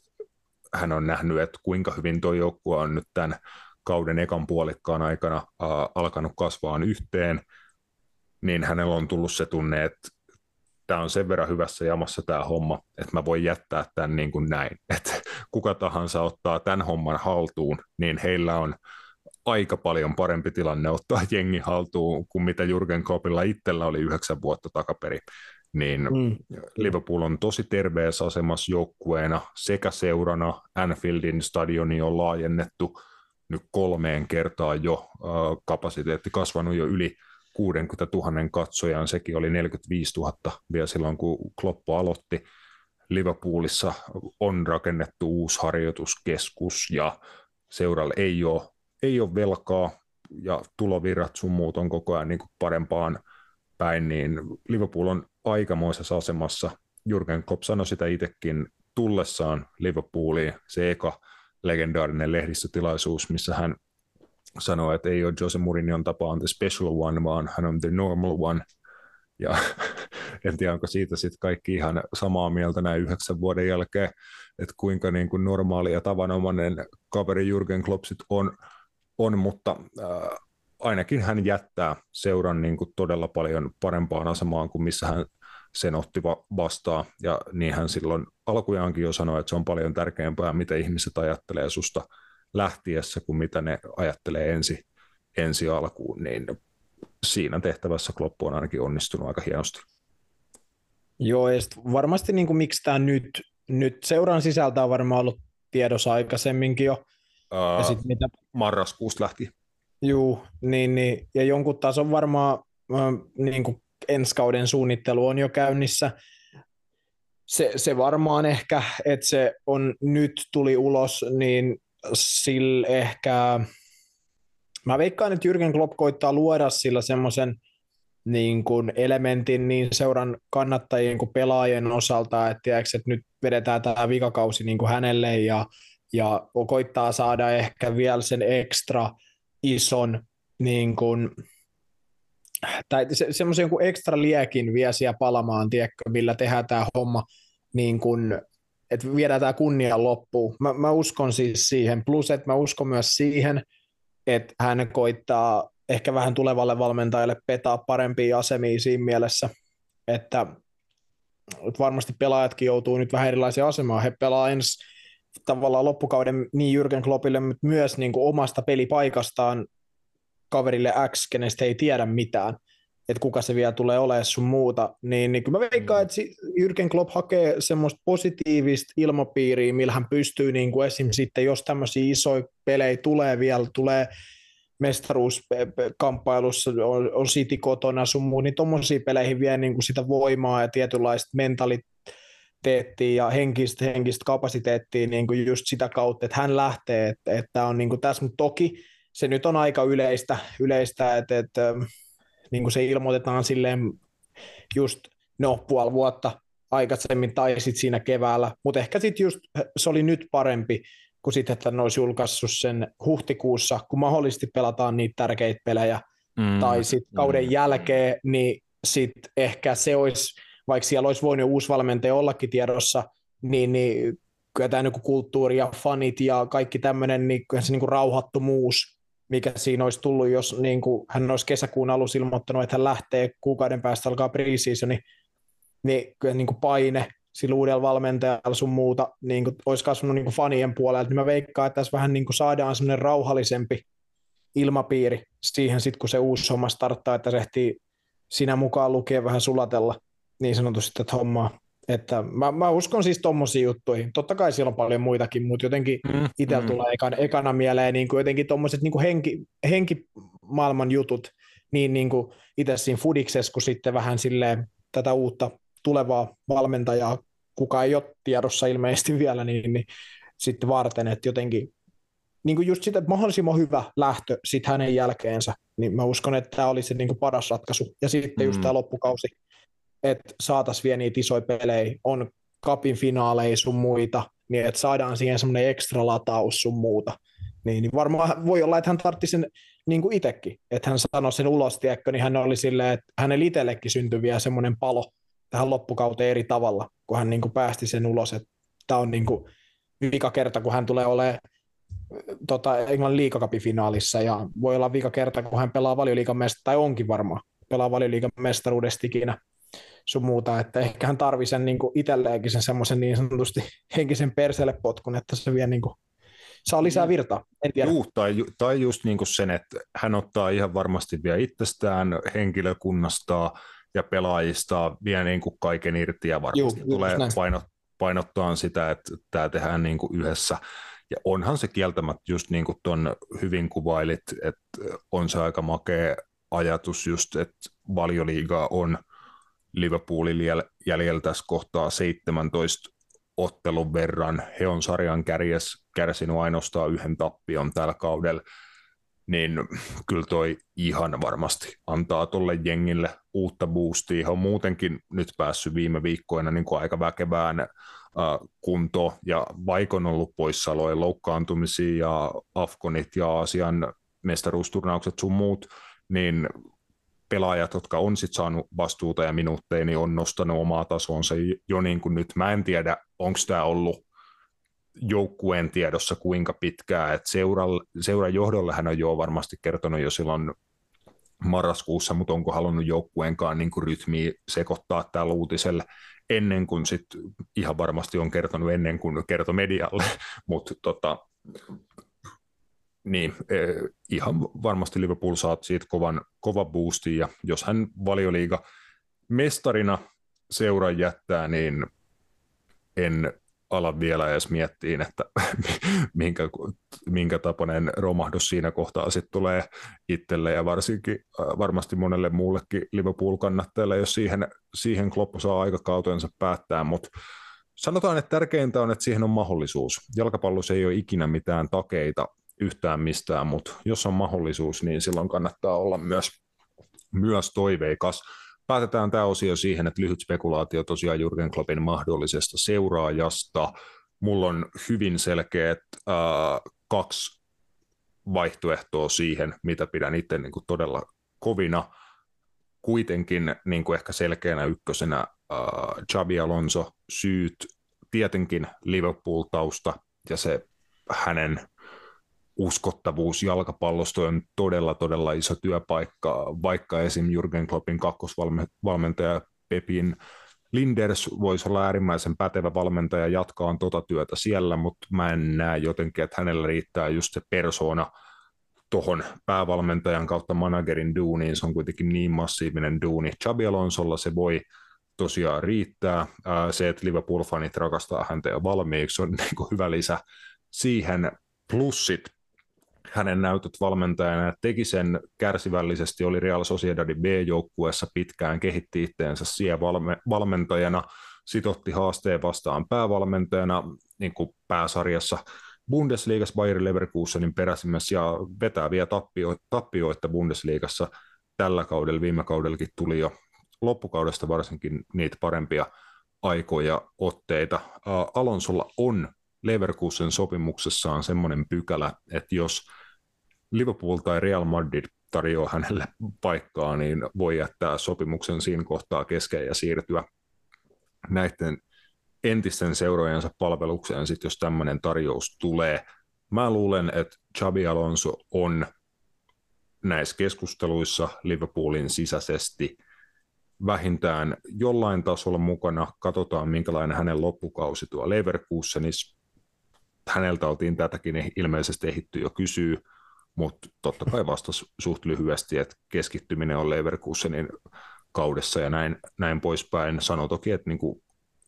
hän on nähnyt, että kuinka hyvin tuo joukkue on nyt tämän kauden ekan puolikkaan aikana äh, alkanut kasvaa yhteen, niin hänellä on tullut se tunne, että tämä on sen verran hyvässä jamassa tämä homma, että mä voin jättää tämän niin kuin näin. Että kuka tahansa ottaa tämän homman haltuun, niin heillä on aika paljon parempi tilanne ottaa jengi haltuun kuin mitä Jurgen Kloppilla itsellä oli yhdeksän vuotta takaperi niin mm. Liverpool on tosi terveessä asemassa joukkueena sekä seurana. Anfieldin stadioni on laajennettu nyt kolmeen kertaan jo, kapasiteetti kasvanut jo yli 60 000 katsojaan, sekin oli 45 000 vielä silloin, kun Kloppo aloitti. Liverpoolissa on rakennettu uusi harjoituskeskus ja seuralle ei ole, ei ole velkaa ja tulovirrat sun muut on koko ajan niin kuin parempaan päin, niin Liverpool on aikamoisessa asemassa. Jurgen Klopp sanoi sitä itsekin tullessaan Liverpooliin, se eka legendaarinen lehdistötilaisuus, missä hän sanoi, että ei ole Jose Mourinhon on the special one, vaan hän on the normal one. Ja en tiedä, onko siitä sitten kaikki ihan samaa mieltä näin yhdeksän vuoden jälkeen, että kuinka niin kuin normaali ja tavanomainen kaveri Jurgen Klopp on, on, mutta äh, ainakin hän jättää seuran niin kuin todella paljon parempaan asemaan kuin missä hän sen otti vastaan. Ja niin hän silloin alkujaankin jo sanoi, että se on paljon tärkeämpää, mitä ihmiset ajattelee susta lähtiessä, kuin mitä ne ajattelee ensi, ensi alkuun. Niin siinä tehtävässä Klopp on ainakin onnistunut aika hienosti. Joo, ja varmasti niin kuin, miksi tämä nyt, nyt seuran sisältä on varmaan ollut tiedossa aikaisemminkin jo. Uh, ja sit mitä... Marraskuusta lähti. Juu, niin, niin, ja jonkun tason varmaan niin kuin ensi kauden suunnittelu on jo käynnissä. Se, se varmaan ehkä, että se on nyt tuli ulos, niin sillä ehkä, mä veikkaan, että Jürgen Klopp koittaa luoda sillä semmoisen niin kuin elementin niin seuran kannattajien kuin pelaajien osalta, että, tiedätkö, että nyt vedetään tämä vikakausi niin kuin hänelle ja, ja koittaa saada ehkä vielä sen ekstra ison niin kuin, tai se, semmoisen joku ekstra liekin vie siellä palamaan, tiedätkö, millä tehdään tämä homma, niin kuin, että viedään tämä kunnia loppuun. Mä, mä uskon siis siihen, plus että mä uskon myös siihen, että hän koittaa ehkä vähän tulevalle valmentajalle petaa parempia asemia siinä mielessä, että, että varmasti pelaajatkin joutuu nyt vähän erilaisia asemaan. He pelaa ensi tavallaan loppukauden niin Jürgen Kloppille, mutta myös niin kuin omasta pelipaikastaan kaverille X, kenestä ei tiedä mitään, että kuka se vielä tulee olemaan sun muuta, niin, niin kyllä mä veikkaan, mm. että Jürgen Klopp hakee semmoista positiivista ilmapiiriä, millä hän pystyy niin kuin esim. sitten, jos tämmöisiä isoja pelejä tulee vielä, tulee mestaruuskamppailussa, on, on City kotona sun muu, niin tuommoisiin peleihin vie niin kuin sitä voimaa ja tietynlaista mentalit, mentaliteettia ja henkistä, henkistä kapasiteettia niin kuin just sitä kautta, että hän lähtee, että, että on niin kuin tässä, mutta toki se nyt on aika yleistä, yleistä että, että niin kuin se ilmoitetaan silleen just no puoli vuotta aikaisemmin tai sitten siinä keväällä, mutta ehkä sitten just se oli nyt parempi kuin sitten, että ne olisi julkaissut sen huhtikuussa, kun mahdollisesti pelataan niitä tärkeitä pelejä, mm. tai sitten kauden mm. jälkeen, niin sitten ehkä se olisi, vaikka siellä olisi voinut uusi valmentaja ollakin tiedossa, niin, niin kyllä tämä niin kulttuuri ja fanit ja kaikki tämmöinen niin se niin kuin rauhattomuus, mikä siinä olisi tullut, jos niin kuin, hän olisi kesäkuun alussa ilmoittanut, että hän lähtee kuukauden päästä alkaa preseasoni, niin kyllä niin kuin paine sillä uudella valmentajalla sun muuta niin kuin, olisi kasvanut niin kuin fanien puolelta, niin mä veikkaan, että tässä vähän niin kuin saadaan semmoinen rauhallisempi ilmapiiri siihen sitten, kun se uusi homma starttaa, että se ehtii sinä mukaan lukea vähän sulatella niin sanotusti tätä hommaa. Että mä, mä uskon siis tuommoisiin juttuihin. Totta kai siellä on paljon muitakin, mutta jotenkin mm, itsellä mm. tulee ekana, ekana mieleen niin kuin jotenkin tuommoiset niin henki, henkimaailman jutut, niin, niin kuin itse siinä Fudiksessa, kun sitten vähän silleen tätä uutta tulevaa valmentajaa, kuka ei ole tiedossa ilmeisesti vielä, niin, niin sitten varten, että jotenkin niin kuin just sitä, että mahdollisimman hyvä lähtö sitten hänen jälkeensä, niin mä uskon, että tämä olisi se niin kuin paras ratkaisu. Ja sitten mm. just tämä loppukausi, että saataisiin vielä niitä isoja pelejä, on kapin finaaleja sun muita, niin että saadaan siihen semmoinen ekstra lataus sun muuta. Niin, niin varmaan voi olla, että hän tartti sen niin kuin itsekin, että hän sanoi sen ulos, tiedätkö, niin hän oli silleen, että hänelle itsellekin syntyi vielä semmoinen palo tähän loppukauteen eri tavalla, kun hän niin kuin päästi sen ulos, että tämä on niin kuin vika kerta, kun hän tulee olemaan tota, Englannin liikakapin finaalissa ja voi olla vika kerta, kun hän pelaa valioliikan mestaruudesta, tai onkin varmaan, pelaa valioliikan mestaruudesta ikinä sun muuta, että ehkä hän tarvii sen niin itselleenkin sen semmoisen niin sanotusti henkisen perselle potkun, että se vie niin kuin, saa lisää virtaa, en tiedä. Juu, tai, tai just niin kuin sen, että hän ottaa ihan varmasti vielä itsestään, henkilökunnasta ja pelaajista vie niin kuin kaiken irti ja varmasti Juu, tulee painot, painottaa sitä, että tämä tehdään niin kuin yhdessä. Ja onhan se kieltämättä just niin kuin tuon hyvin kuvailit, että on se aika makea ajatus just, että valioliiga on Liverpoolin jäljellä tässä kohtaa 17 ottelun verran. He on sarjan kärjes, kärsinyt ainoastaan yhden tappion tällä kaudella, niin kyllä toi ihan varmasti antaa tuolle jengille uutta boostia. He on muutenkin nyt päässyt viime viikkoina niin kuin aika väkevään kunto ja vaikka on ollut poissaoloja, loukkaantumisia ja Afkonit ja Aasian mestaruusturnaukset sun muut, niin pelaajat, jotka on sit saanut vastuuta ja minuutteja, niin on nostanut omaa tasonsa jo niin kuin nyt. Mä en tiedä, onko tämä ollut joukkueen tiedossa kuinka pitkään, että seura, seuran johdolle hän on jo varmasti kertonut jo silloin marraskuussa, mutta onko halunnut joukkueenkaan niin rytmiä sekoittaa tällä uutiselle ennen kuin sit ihan varmasti on kertonut ennen kuin kertoi medialle, mutta tota, niin, e, ihan varmasti Liverpool saa siitä kovan, kova boosti, ja jos hän valioliiga mestarina seuran jättää, niin en ala vielä edes miettiin, että minkä, minkä tapainen romahdus siinä kohtaa sitten tulee itselle. Ja varsinkin varmasti monelle muullekin Liverpool-kannattajalle, jos siihen, siihen Klopp saa aikakautensa päättää, mutta sanotaan, että tärkeintä on, että siihen on mahdollisuus. Jalkapallossa ei ole ikinä mitään takeita yhtään mistään, mutta jos on mahdollisuus, niin silloin kannattaa olla myös, myös toiveikas päätetään tämä osio siihen, että lyhyt spekulaatio tosiaan Jurgen Kloppin mahdollisesta seuraajasta. Mulla on hyvin selkeät äh, kaksi vaihtoehtoa siihen, mitä pidän itse niin kuin todella kovina. Kuitenkin niin kuin ehkä selkeänä ykkösenä äh, Xabi Alonso, syyt tietenkin Liverpool-tausta ja se hänen uskottavuus jalkapallosta on todella, todella iso työpaikka, vaikka esim. Jürgen Kloppin kakkosvalmentaja Pepin Linders voisi olla äärimmäisen pätevä valmentaja jatkaa tota työtä siellä, mutta mä en näe jotenkin, että hänellä riittää just se persona tuohon päävalmentajan kautta managerin duuniin, se on kuitenkin niin massiivinen duuni. Xabi Alonsolla se voi tosiaan riittää. Se, että Liverpool-fanit rakastaa häntä jo valmiiksi, on niin hyvä lisä siihen. Plussit hänen näytöt valmentajana ja teki sen kärsivällisesti, oli Real Sociedadin B-joukkueessa pitkään, kehitti itteensä siellä valme- valmentajana, sitotti haasteen vastaan päävalmentajana niin kuin pääsarjassa Bundesliigassa Bayer Leverkusenin peräsimmässä ja vetää vielä tappio, tappioita Bundesliigassa tällä kaudella, viime kaudellakin tuli jo loppukaudesta varsinkin niitä parempia aikoja, otteita. Alonsolla on Leverkusen sopimuksessaan semmoinen pykälä, että jos Liverpool tai Real Madrid tarjoaa hänelle paikkaa, niin voi jättää sopimuksen siinä kohtaa kesken ja siirtyä näiden entisten seurojensa palvelukseen, sit jos tämmöinen tarjous tulee. Mä luulen, että Xabi Alonso on näissä keskusteluissa Liverpoolin sisäisesti vähintään jollain tasolla mukana. Katsotaan, minkälainen hänen loppukausi tuo Leverkusenissa. Häneltä oltiin tätäkin ilmeisesti ehitty jo kysyä, mutta totta kai vastasi suht lyhyesti, että keskittyminen on Leverkusenin kaudessa ja näin, näin poispäin. Sano toki, että niinku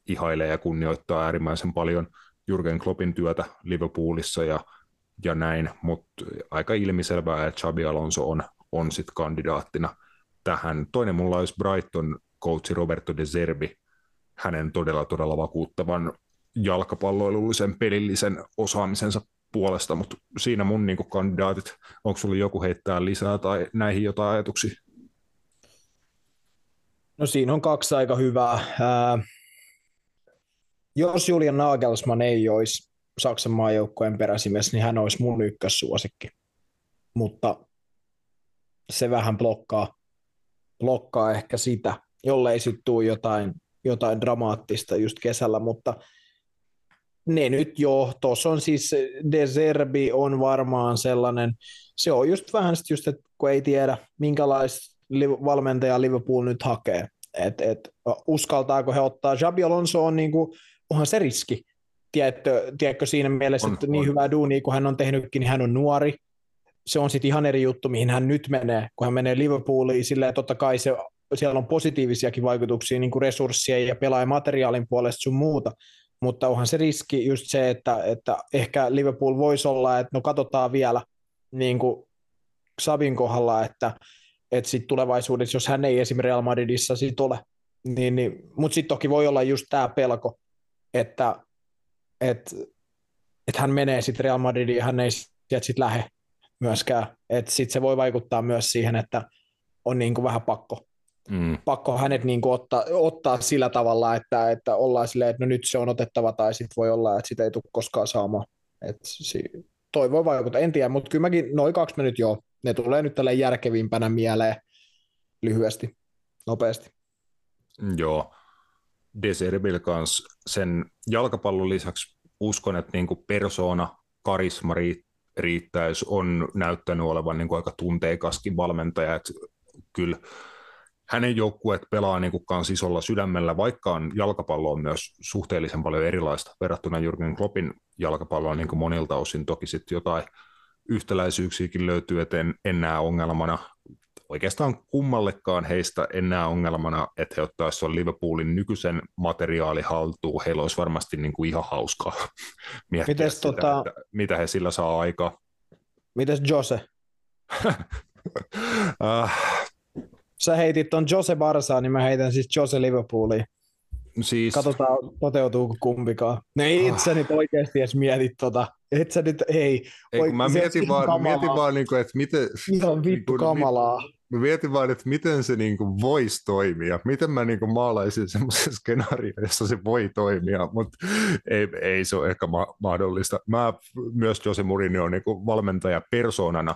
ihailee ja kunnioittaa äärimmäisen paljon Jurgen Kloppin työtä Liverpoolissa ja, ja näin, mutta aika ilmiselvää, että Xabi Alonso on, on sitten kandidaattina tähän. Toinen mulla olisi Brighton coachi Roberto De Zerbi, hänen todella todella vakuuttavan jalkapalloilullisen pelillisen osaamisensa puolesta, mutta siinä mun niin kandidaatit, onko sulla joku heittää lisää tai näihin jotain ajatuksia? No siinä on kaksi aika hyvää. Ää, jos Julian Nagelsmann ei olisi Saksan maajoukkojen peräsimies, niin hän olisi mun ykkössuosikki. Mutta se vähän blokkaa, blokkaa ehkä sitä, jollei sitten tule jotain, jotain dramaattista just kesällä, mutta ne nyt jo, tuossa on siis Deserbi on varmaan sellainen, se on just vähän just, että kun ei tiedä minkälaista valmentaja Liverpool nyt hakee, että et, uskaltaako he ottaa, Jabi Alonso on niinku, onhan se riski, tiedätkö, tiedätkö siinä mielessä, on, että niin on. hyvää duunia kuin hän on tehnytkin, niin hän on nuori, se on sitten ihan eri juttu, mihin hän nyt menee, kun hän menee Liverpooliin, silleen totta kai se, siellä on positiivisiakin vaikutuksia niin kuin resurssien ja pelaajamateriaalin puolesta sun muuta, mutta onhan se riski just se, että, että ehkä Liverpool voisi olla, että no katsotaan vielä niin kuin Sabin kohdalla, että, että sitten tulevaisuudessa, jos hän ei esimerkiksi Real Madridissa sit ole, niin, niin, mutta sitten toki voi olla just tämä pelko, että, että, että hän menee sitten Real Madridiin hän ei sieltä sitten lähde myöskään, että sitten se voi vaikuttaa myös siihen, että on niin kuin vähän pakko mm. pakko hänet niin kuin ottaa, ottaa sillä tavalla, että, että ollaan silleen, että no nyt se on otettava tai sitten voi olla, että sitä ei tule koskaan saamaan. Et si- toi voi vaikuttaa, en tiedä, mutta kyllä mäkin noin kaksi minuuttia joo, ne tulee nyt tälle järkevimpänä mieleen lyhyesti, nopeasti. Joo, Deserbil kanssa sen jalkapallon lisäksi uskon, että niin kuin persona, karisma riittäisi, on näyttänyt olevan niin kuin aika tunteikaskin valmentaja, että kyllä hänen joukkueet pelaa niin kuin kans isolla sydämellä, vaikka on jalkapallo on myös suhteellisen paljon erilaista verrattuna Jürgen Kloppin jalkapalloon niin kuin monilta osin. Toki sitten jotain yhtäläisyyksiäkin löytyy, että en, en näe ongelmana, oikeastaan kummallekaan heistä en näe ongelmana, että he ottaisivat Liverpoolin nykyisen materiaali haltuun. Heillä olisi varmasti niin kuin ihan hauskaa miettiä Mites sitä, tota... että mitä he sillä saa aikaa. Mites Jose? uh, sä heitit ton Jose Barsaan, niin mä heitän siis Jose Liverpooliin. Siis... Katsotaan, toteutuuko kumpikaan. Ne ei itse ah. nyt oikeasti edes mietit tota. Et sä nyt, ei. ei mä mietin vaan, mietin vaan niin kuin, että miten... Ihan vittu niin kamalaa. Mä mietin vaan, että miten se niin kuin voisi toimia. Miten mä niin kuin maalaisin semmoisen skenaario, jossa se voi toimia, mutta ei, ei se ole ehkä ma- mahdollista. Mä myös Jose Mourinho niin kuin valmentaja persoonana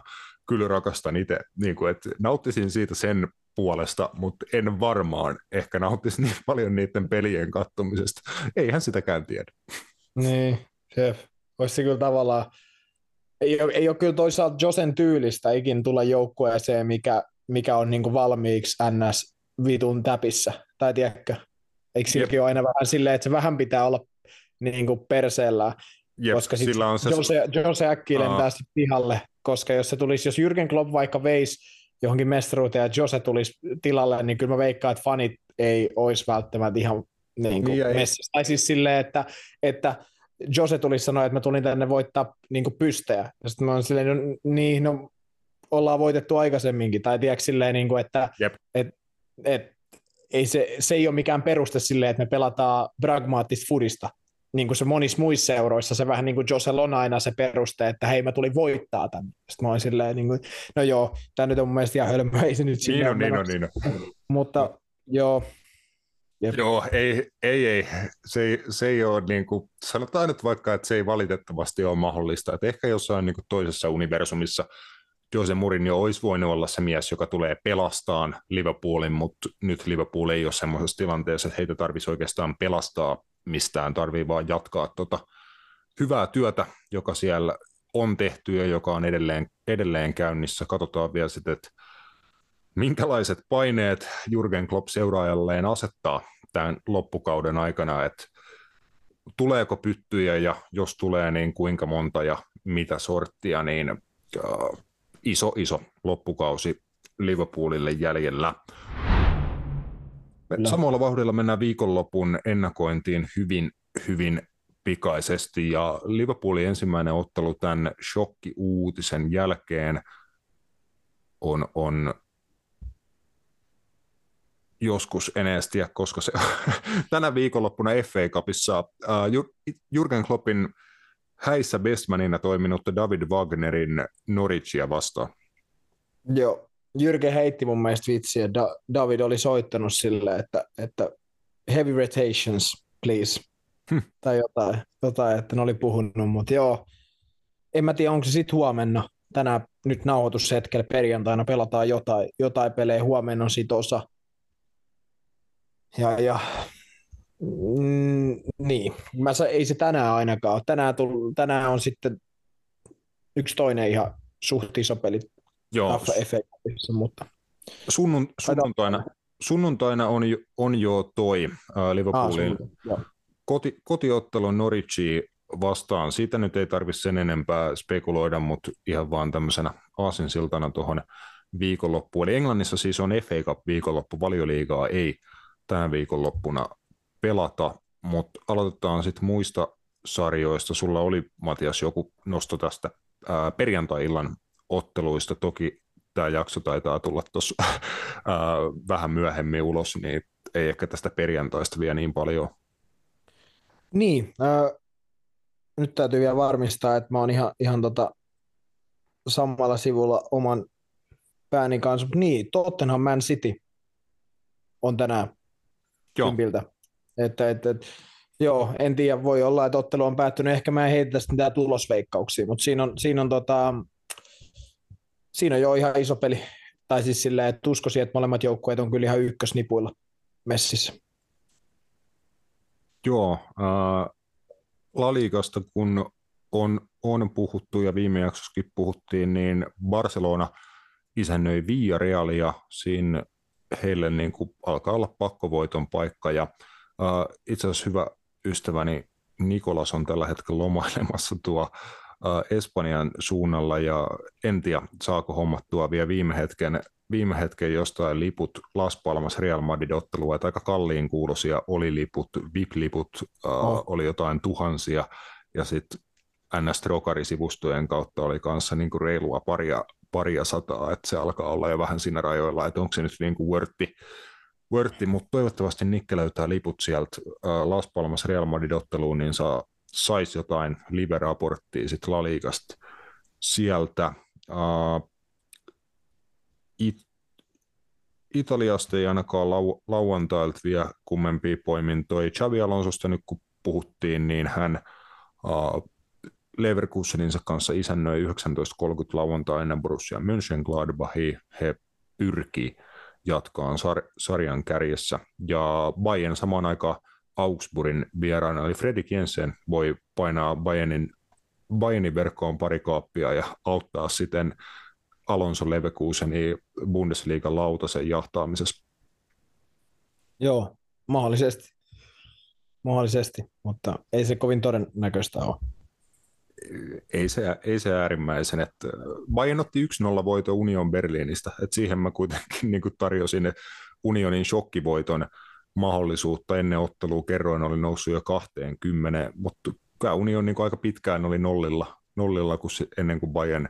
kyllä rakastan itse, niin kuin, että nauttisin siitä sen puolesta, mutta en varmaan ehkä nauttisi niin paljon niiden pelien kattomisesta. Eihän sitäkään tiedä. Niin, se olisi kyllä tavallaan, ei ole, ei ole kyllä toisaalta Josen tyylistä ikin tulla joukkueeseen, mikä, mikä on niin valmiiksi NS vitun täpissä, tai tiedätkö? Eikö silläkin ole aina vähän silleen, että se vähän pitää olla niin kuin perseellä, Jep, koska sitten on se... Jose, Jose äkkiä lentää sitten pihalle, koska jos se tulisi, jos Jürgen Klopp vaikka veisi johonkin mestaruuteen ja Jose tulisi tilalle, niin kyllä mä veikkaan, että fanit ei olisi välttämättä ihan niin kuin niin, messissä. Tai siis silleen, että, että Jose tulisi sanoa, että mä tulin tänne voittaa niin kuin pystejä. Ja sitten mä oon silleen, no, niin, no ollaan voitettu aikaisemminkin. Tai tiedätkö silleen, niin kuin, että et, et, ei se, se ei ole mikään peruste sille, että me pelataan pragmaattista fudista. Niin kuin se monissa muissa seuroissa, se vähän niin kuin Josel on aina se peruste, että hei mä tulin voittaa tämän. Sitten mä olin silleen, niin kuin, no joo, tämä nyt on mun mielestä ihan hölmö, ei se nyt niin on, niin on, niin on. Mutta joo, Jep. Joo, ei, ei, ei. Se, ei, se ei ole, niin kuin, sanotaan nyt vaikka, että se ei valitettavasti ole mahdollista. Että ehkä jossain niin kuin toisessa universumissa Jose Mourinho olisi voinut olla se mies, joka tulee pelastaan Liverpoolin, mutta nyt Liverpool ei ole semmoisessa tilanteessa, että heitä tarvitsisi oikeastaan pelastaa mistään, tarvii vaan jatkaa tota hyvää työtä, joka siellä on tehty ja joka on edelleen, edelleen käynnissä. Katsotaan vielä sitten, että minkälaiset paineet Jurgen Klopp seuraajalleen asettaa tämän loppukauden aikana, että tuleeko pyttyjä ja jos tulee, niin kuinka monta ja mitä sorttia, niin uh, iso, iso loppukausi Liverpoolille jäljellä. No. Samalla vauhdilla mennään viikonlopun ennakointiin hyvin, hyvin pikaisesti ja Liverpoolin ensimmäinen ottelu tämän shokki-uutisen jälkeen on, on joskus Enestiä, koska se tänä viikonloppuna FA Cupissa uh, Jurgen Kloppin häissä bestmanina toiminut David Wagnerin Norwichia vastaan. Joo, Jyrke heitti mun mielestä vitsiä. Da- David oli soittanut sille, että, että heavy rotations, please. Hm. Tai jotain, jotain, että ne oli puhunut, mutta joo. En mä tiedä, onko se sitten huomenna. Tänään nyt nauhoitushetkellä perjantaina pelataan jotain, jotain pelejä. Huomenna on sit osa. Ja, ja mm, niin, mä sa, ei se tänään ainakaan ole. Tänään, tull, tänään on sitten yksi toinen ihan suht iso peli Joo. FA mutta... Sunnun, sunnuntaina, sunnuntaina on, jo, on jo toi uh, Liverpoolin ah, koti, kotiottelu Norwichi vastaan. Siitä nyt ei tarvitse sen enempää spekuloida, mutta ihan vaan tämmöisenä aasinsiltana tuohon viikonloppuun. Eli Englannissa siis on FA Cup viikonloppu, valioliigaa ei tänä viikonloppuna pelata, mutta aloitetaan sitten muista sarjoista. Sulla oli, Matias, joku nosto tästä ää, perjantai-illan otteluista. Toki tämä jakso taitaa tulla tuossa vähän myöhemmin ulos, niin ei ehkä tästä perjantaista vielä niin paljon. Niin, äh, nyt täytyy vielä varmistaa, että mä oon ihan, ihan tota samalla sivulla oman pääni kanssa. Niin, Tottenham Man City on tänään Joo. Kympiltä. Että, että, että, joo, en tiedä, voi olla, että ottelu on päättynyt. Ehkä mä en heitä tästä mitään tulosveikkauksia, mutta siinä on, siinä on, tota, siinä on jo ihan iso peli. Tai siis silleen, että uskoisin, että molemmat joukkueet on kyllä ihan ykkösnipuilla messissä. Joo, äh, Laligasta kun on, on puhuttu ja viime jaksossakin puhuttiin, niin Barcelona isännöi Villarealia. Siinä heille niin kuin alkaa olla pakkovoiton paikka ja uh, itse asiassa hyvä ystäväni Nikolas on tällä hetkellä lomailemassa tuo Espanjan suunnalla ja en tiedä saako hommattua vielä viime hetken, viime hetken jostain liput Las Palmas Real Madrid ottelua, että aika kalliin kuulosia oli liput, VIP-liput uh, oh. oli jotain tuhansia ja sitten ns sivustojen kautta oli kanssa niin kuin reilua paria paria sataa, että se alkaa olla jo vähän siinä rajoilla, että onko se nyt niin kuin wortti, wortti mutta toivottavasti Nikke löytää liput sieltä Las Palmas Real Madrid-otteluun, niin saa, saisi jotain live-raporttia sitten La Ligasta sieltä. Uh, it, Italiasta ei ainakaan lau- lauantailta vielä kummempia poimintoja. Xavi Alonsosta nyt kun puhuttiin, niin hän uh, Leverkuseninsa kanssa isännöi 19.30 lauantaina Borussia Mönchengladbachia. He pyrkii jatkaan sar- sarjan kärjessä. Ja Bayern samaan aikaan Augsburgin vieraana, eli Fredrik Jensen voi painaa Bayernin, Bayernin verkkoon pari kaappia ja auttaa siten Alonso Leverkusenin Bundesliigan lautasen jahtaamisessa. Joo, mahdollisesti. Mahdollisesti, mutta ei se kovin todennäköistä ole ei se, ei se äärimmäisen. Että Bayern otti 1-0 voito Union Berliinistä, että siihen mä kuitenkin niin tarjosin Unionin shokkivoiton mahdollisuutta ennen ottelua. Kerroin oli noussut jo 20, mutta kyllä Union niin aika pitkään oli nollilla, nollilla kun se, ennen kuin Bayern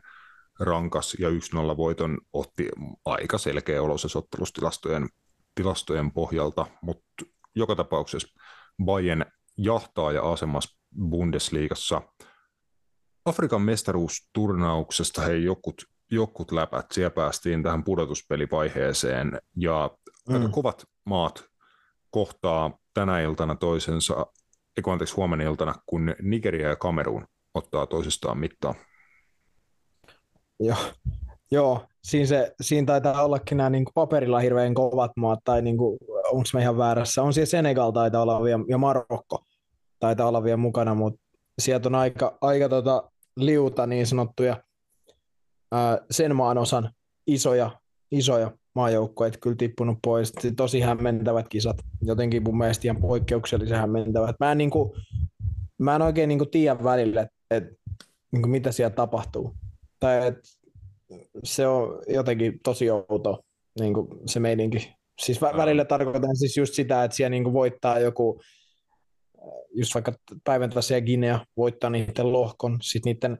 rankas ja 1-0 voiton otti aika selkeä oloisessa ottelustilastojen tilastojen pohjalta, mutta joka tapauksessa Bayern jahtaa ja asemassa Bundesliigassa. Afrikan mestaruusturnauksesta hei jokut, jokut läpät, siellä päästiin tähän pudotuspelivaiheeseen ja mm. aika kovat maat kohtaa tänä iltana toisensa, eikö anteeksi huomenna iltana, kun Nigeria ja Kamerun ottaa toisistaan mittaa. Joo, Joo siinä, se, siinä taitaa ollakin nämä niin paperilla hirveän kovat maat, tai niin onko me ihan väärässä. On siellä Senegal taitaa olla vielä, ja Marokko taitaa olla vielä mukana, mutta sieltä on aika, aika tota liuta niin sanottuja ää, sen maan osan isoja, isoja maajoukkoja kyllä tippunut pois. Tosi hämmentävät kisat, jotenkin mun mielestä ihan poikkeuksellisen hämmentävät. Mä en, niin kuin, mä en oikein niin kuin tiedä välillä, että et, niin kuin mitä siellä tapahtuu. Tai et, se on jotenkin tosi outo niin kuin se meininki. Siis vä- välillä tarkoitan siis just sitä, että siellä niin kuin voittaa joku, just vaikka päivän tässä Guinea voittaa niiden lohkon, sitten niiden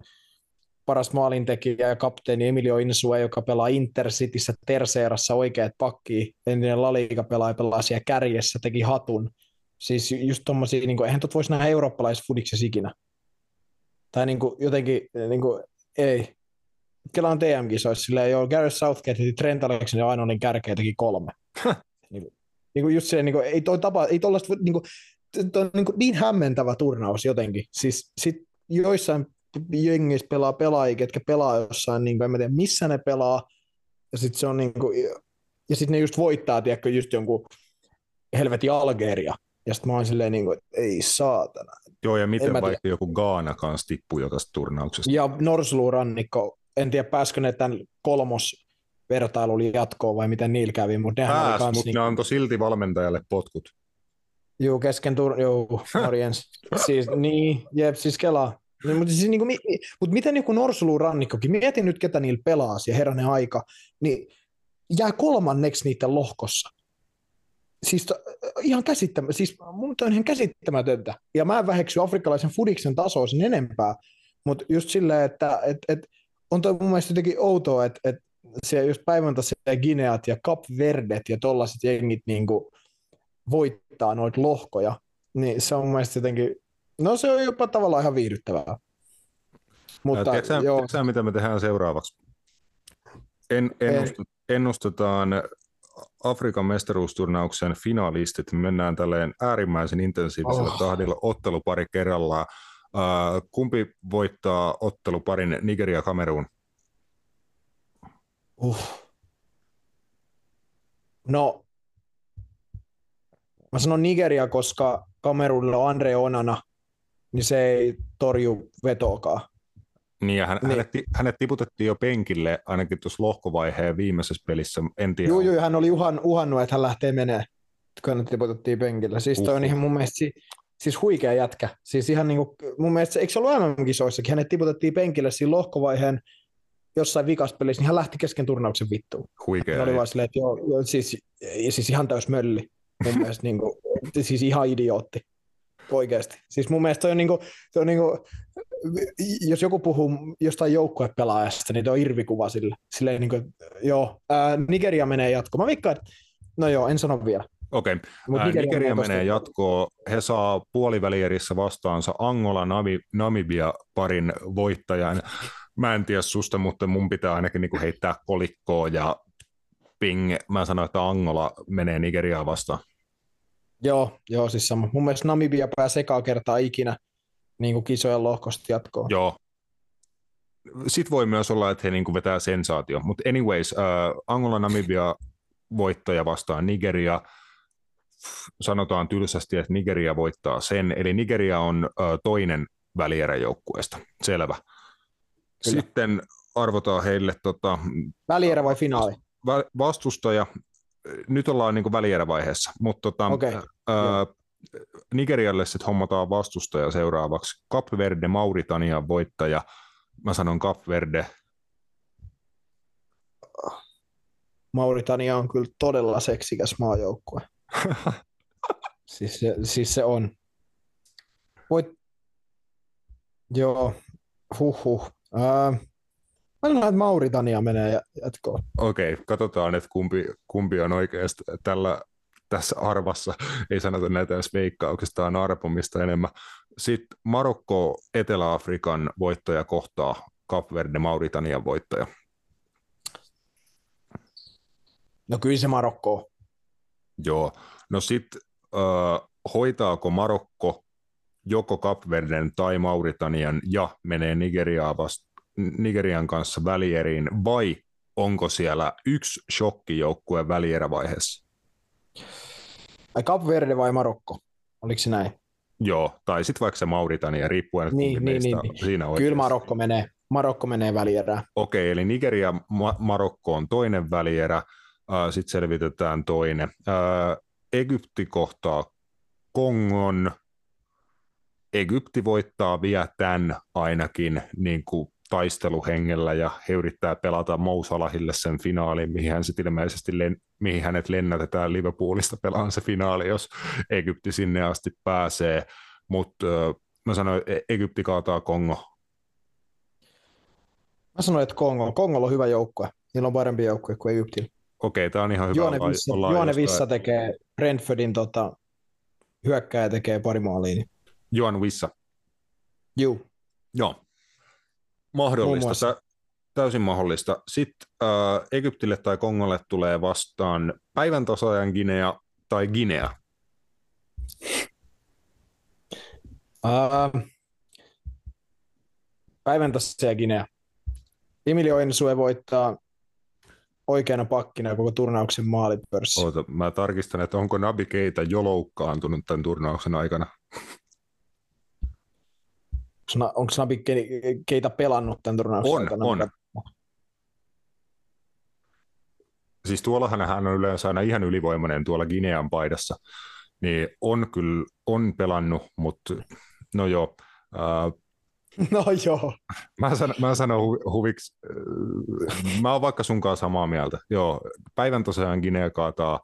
paras maalintekijä ja kapteeni Emilio Insue, joka pelaa Intercityssä terseerassa oikeat pakki, entinen Laliga pelaaja pelaa siellä kärjessä, teki hatun. Siis just tommosia, niin kuin, eihän tot voisi nähdä eurooppalaisessa fudiksessa ikinä. Tai niin kuin, jotenkin, niin kuin, ei. Kela on TM-kisoissa, silleen joo, Gareth Southgate ja Trent Alexander ainoa niin kärkeä teki kolme. niin, kuin, niin kuin just se, niin kuin, ei toi tapa, ei tollaista, niin kuin, toi, niin, kuin, niin hämmentävä turnaus jotenkin. Siis sit joissain jengissä pelaa pelaajia, ketkä pelaa jossain, niin kuin, en mä tiedä missä ne pelaa, ja sitten se on niin kuin, ja sitten ne just voittaa, tiedätkö, just jonkun helvetin Algeria, ja sitten mä oon silleen, niin kuin, että ei saatana. Joo, ja miten vaikka tiedä. joku Gaana kanssa tippuu jo tästä turnauksesta. Ja Norsulurannikko, en tiedä pääskö ne tämän kolmos vertailun jatkoon vai miten niillä kävi, mutta nehän Pääs, oli mutta niin... ne antoi silti valmentajalle potkut. Joo, kesken tur... Joo, morjens. siis, niin, jep, siis kelaa. Niin, mutta, siis, niin kuin, mutta miten joku Norsuluun rannikkokin, mietin nyt ketä niillä pelaa ja herranen aika, niin jää kolmanneksi niiden lohkossa. Siis ihan käsittämätöntä, siis mun on ihan käsittämätöntä. Ja mä en väheksy afrikkalaisen fudiksen tasoa sen enempää, mutta just silleen, että et, et, on toi mun mielestä jotenkin outoa, että et siellä just päivän Gineat ja Cap Verdet ja tollaset jengit niin kuin voittaa noita lohkoja, niin se on mun mielestä jotenkin No se on jopa tavallaan ihan viihdyttävää. Mutta, tiedätkö, joo. Tiedätkö, mitä me tehdään seuraavaksi? En, ennustet, ennustetaan Afrikan mestaruusturnauksen finalistit. Me mennään tälleen äärimmäisen intensiivisellä oh. tahdilla ottelupari kerrallaan. Uh, kumpi voittaa otteluparin Nigeria Kamerun? Uh. No, mä sanon Nigeria, koska Kamerunilla on Andre Onana, niin se ei torju vetoakaan. Niin, ja hän, niin. Hänet, hänet tiputettiin jo penkille ainakin tuossa lohkovaiheen viimeisessä pelissä, en tiedä. Joo, joo, hän oli uhan, uhannut, että hän lähtee menee, kun hänet tiputettiin penkille. Siis toi on ihan mun mielestä siis huikea jätkä. Siis ihan niin kuin, mun mielestä, eikö se ollut MM-kisoissakin, hänet tiputettiin penkille siinä lohkovaiheen jossain pelissä, niin hän lähti kesken turnauksen vittuun. Huikea. Hän oli vaan silleen, että joo, joo siis, siis ihan täys mölli. Mun mielestä niin kuin, siis ihan idiootti oikeasti. Siis mun mielestä toi on, niinku, toi on niinku, jos joku puhuu jostain joukkuepelaajasta, niin toi on irvikuva sille. Silleen niinku, joo, ää, Nigeria menee jatkoon. Mä vikkaan, no joo, en sano vielä. Okei, okay. Nigeria, Nigeria menee jatkoon. He saa puolivälierissä vastaansa Angola Namibia parin voittajan. Mä en tiedä susta, mutta mun pitää ainakin niinku heittää kolikkoa ja ping. Mä sanoin, että Angola menee Nigeriaa vastaan. Joo, joo, siis sama. Mun mielestä Namibia pääsee ekaa kertaa ikinä niin kuin kisojen lohkosta jatkoon. Joo. Sitten voi myös olla, että he niin kuin vetää sensaatio. Mutta anyways, uh, Angola Namibia voittaja vastaan Nigeria. Sanotaan tylsästi, että Nigeria voittaa sen. Eli Nigeria on uh, toinen välieräjoukkueesta. Selvä. Kyllä. Sitten arvotaan heille... Tota, Välierä vai finaali? Vastustaja nyt ollaan niin välierävaiheessa, mutta tota, okay. ää, Nigerialle sitten hommataan vastustaja seuraavaksi. Cap Verde, Mauritanian voittaja. Mä sanon Cap Verde. Mauritania on kyllä todella seksikäs maajoukkue. siis, se, siis se on. Voit... Joo, huh. Uh, Mä että Mauritania menee jatkoon. Okei, okay, katsotaan, että kumpi, kumpi on oikeasti tällä tässä arvassa, ei sanota näitä edes veikkauksesta, on arpomista enemmän. Sitten Marokko, Etelä-Afrikan voittaja kohtaa Kapverde, Mauritanian voittaja. No kyllä se Marokko. Joo, no sitten äh, hoitaako Marokko joko Kapverden tai Mauritanian ja menee Nigeriaa vast, Nigerian kanssa välieriin, vai onko siellä yksi shokkijoukkue välierävaiheessa? Ai Kapverde vai Marokko? Oliko se näin? Joo, tai sitten vaikka se Mauritania, riippuen, niin, niin, niin, niin. siinä Kyllä Marokko menee, Marokko menee välierään. Okei, eli Nigeria, Ma- Marokko on toinen välierä, äh, sitten selvitetään toinen. Äh, Egypti kohtaa Kongon, Egypti voittaa vielä tämän ainakin niin kuin taisteluhengellä ja he yrittää pelata Mousalahille sen finaalin, mihin, hän sit ilmeisesti len, mihin hänet lennätetään Liverpoolista pelaan se finaali, jos Egypti sinne asti pääsee. Mutta mä sanoin, että Egypti kaataa Kongo. Mä sanoin, että Kongo. Kongo on hyvä joukkue. Niillä on parempi joukkue kuin Egyptillä. Okei, tämä on ihan hyvä. Juone Vissa, Juone Vissa tekee Brentfordin tota, hyökkääjä tekee pari maalia. Juan Vissa. Juu. Joo, mahdollista, täysin mahdollista. Sitten äh, Egyptille tai Kongolle tulee vastaan päivän tasaajan Guinea tai Guinea. Uh, päivän tasaajan Guinea. Emilio Ensue voittaa oikeana pakkina koko turnauksen maalipörssi. Oota, mä tarkistan, että onko Nabi Keita jo loukkaantunut tämän turnauksen aikana onko Nabi keitä pelannut tämän turnauksen On, aikana? on. Siis tuollahan hän on yleensä aina ihan ylivoimainen tuolla Ginean paidassa, niin on kyllä on pelannut, mutta no joo. Äh, No joo. Mä, san, mä sanon hu, huviksi, äh, mä oon vaikka sunkaan samaa mieltä. Joo, päivän tosiaan Guinea kaataa,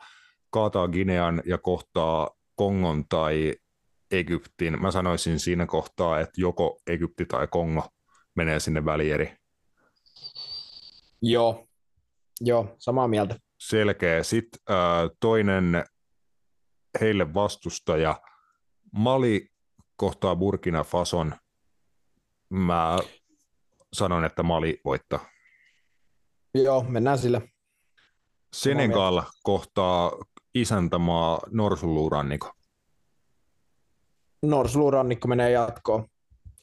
kaataa Ginean ja kohtaa Kongon tai Egyptin. Mä sanoisin siinä kohtaa, että joko Egypti tai Kongo menee sinne välieri. Joo, joo, samaa mieltä. Selkeä. Sitten äh, toinen heille vastustaja, Mali kohtaa Burkina Fason. Mä sanon, että Mali voittaa. Joo, mennään sillä. Senegal kohtaa isäntämaa Norsunluurannikon. Norsulurannikko menee jatkoon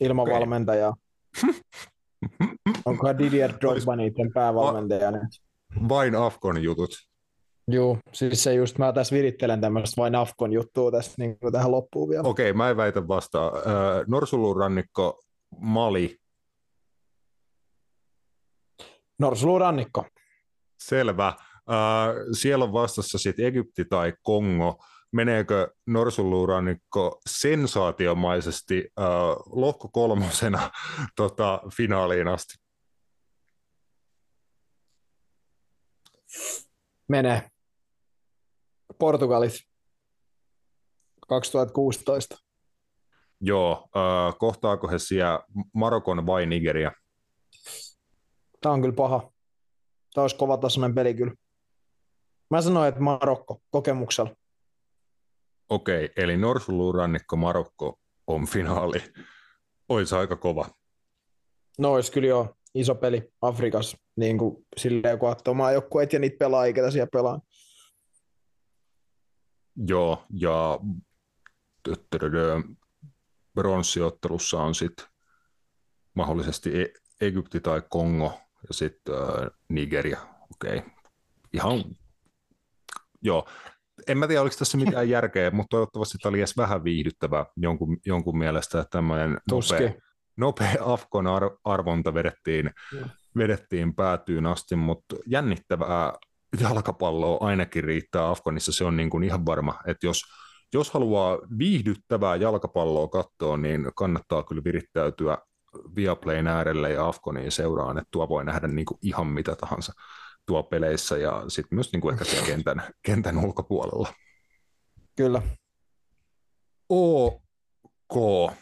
ilman okay. valmentajaa. Onkohan Didier Drogba niiden päävalmentaja nyt? Vain Afkon jutut. Joo, siis se just, mä tässä virittelen tämmöistä vain Afkon juttua tässä niin kuin tähän loppuun vielä. Okei, okay, mä en väitä vastaan. Äh, Norsulurannikko, Mali. Norsulurannikko. Selvä. Äh, siellä on vastassa sitten Egypti tai Kongo meneekö norsunluurannikko sensaatiomaisesti äh, lohko kolmosena tota, finaaliin asti? Menee. Portugalit 2016. Joo, äh, kohtaako he siellä Marokon vai Nigeria? Tämä on kyllä paha. Tämä olisi kova tasoinen peli kyllä. Mä sanoin, että Marokko kokemuksella. Okei, eli Norsulurannikko Marokko on finaali. Olisi aika kova. No olisi kyllä jo iso peli Afrikassa, niin kuin silleen kun omaa omaa joukkueet ja niitä pelaa, ketä siellä pelaa. Joo, ja bronssiottelussa on sitten mahdollisesti e- Egypti tai Kongo ja sitten äh, Nigeria. Okei, okay. ihan joo, en mä tiedä, oliko tässä mitään järkeä, mutta toivottavasti tämä oli edes vähän viihdyttävää jonkun, jonkun mielestä, että tämmöinen nopea, nopea Afkon ar- arvonta vedettiin, vedettiin päätyyn asti, mutta jännittävää jalkapalloa ainakin riittää Afkonissa, se on niin kuin ihan varma, että jos, jos haluaa viihdyttävää jalkapalloa katsoa, niin kannattaa kyllä virittäytyä Viaplayn äärelle ja Afkoniin seuraan, että tuo voi nähdä niin kuin ihan mitä tahansa tuo peleissä ja sitten myös niin kuin ehkä siellä kentän, kentän ulkopuolella. Kyllä. OK.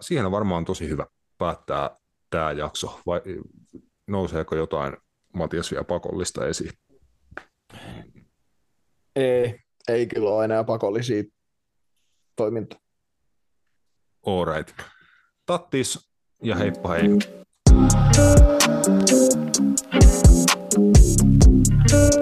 Siihen on varmaan tosi hyvä päättää tämä jakso, vai nouseeko jotain Matias vielä pakollista esiin? Ei, ei kyllä ole enää pakollisia toimintoja. All right. Tattis ja heippa hei. Thank you.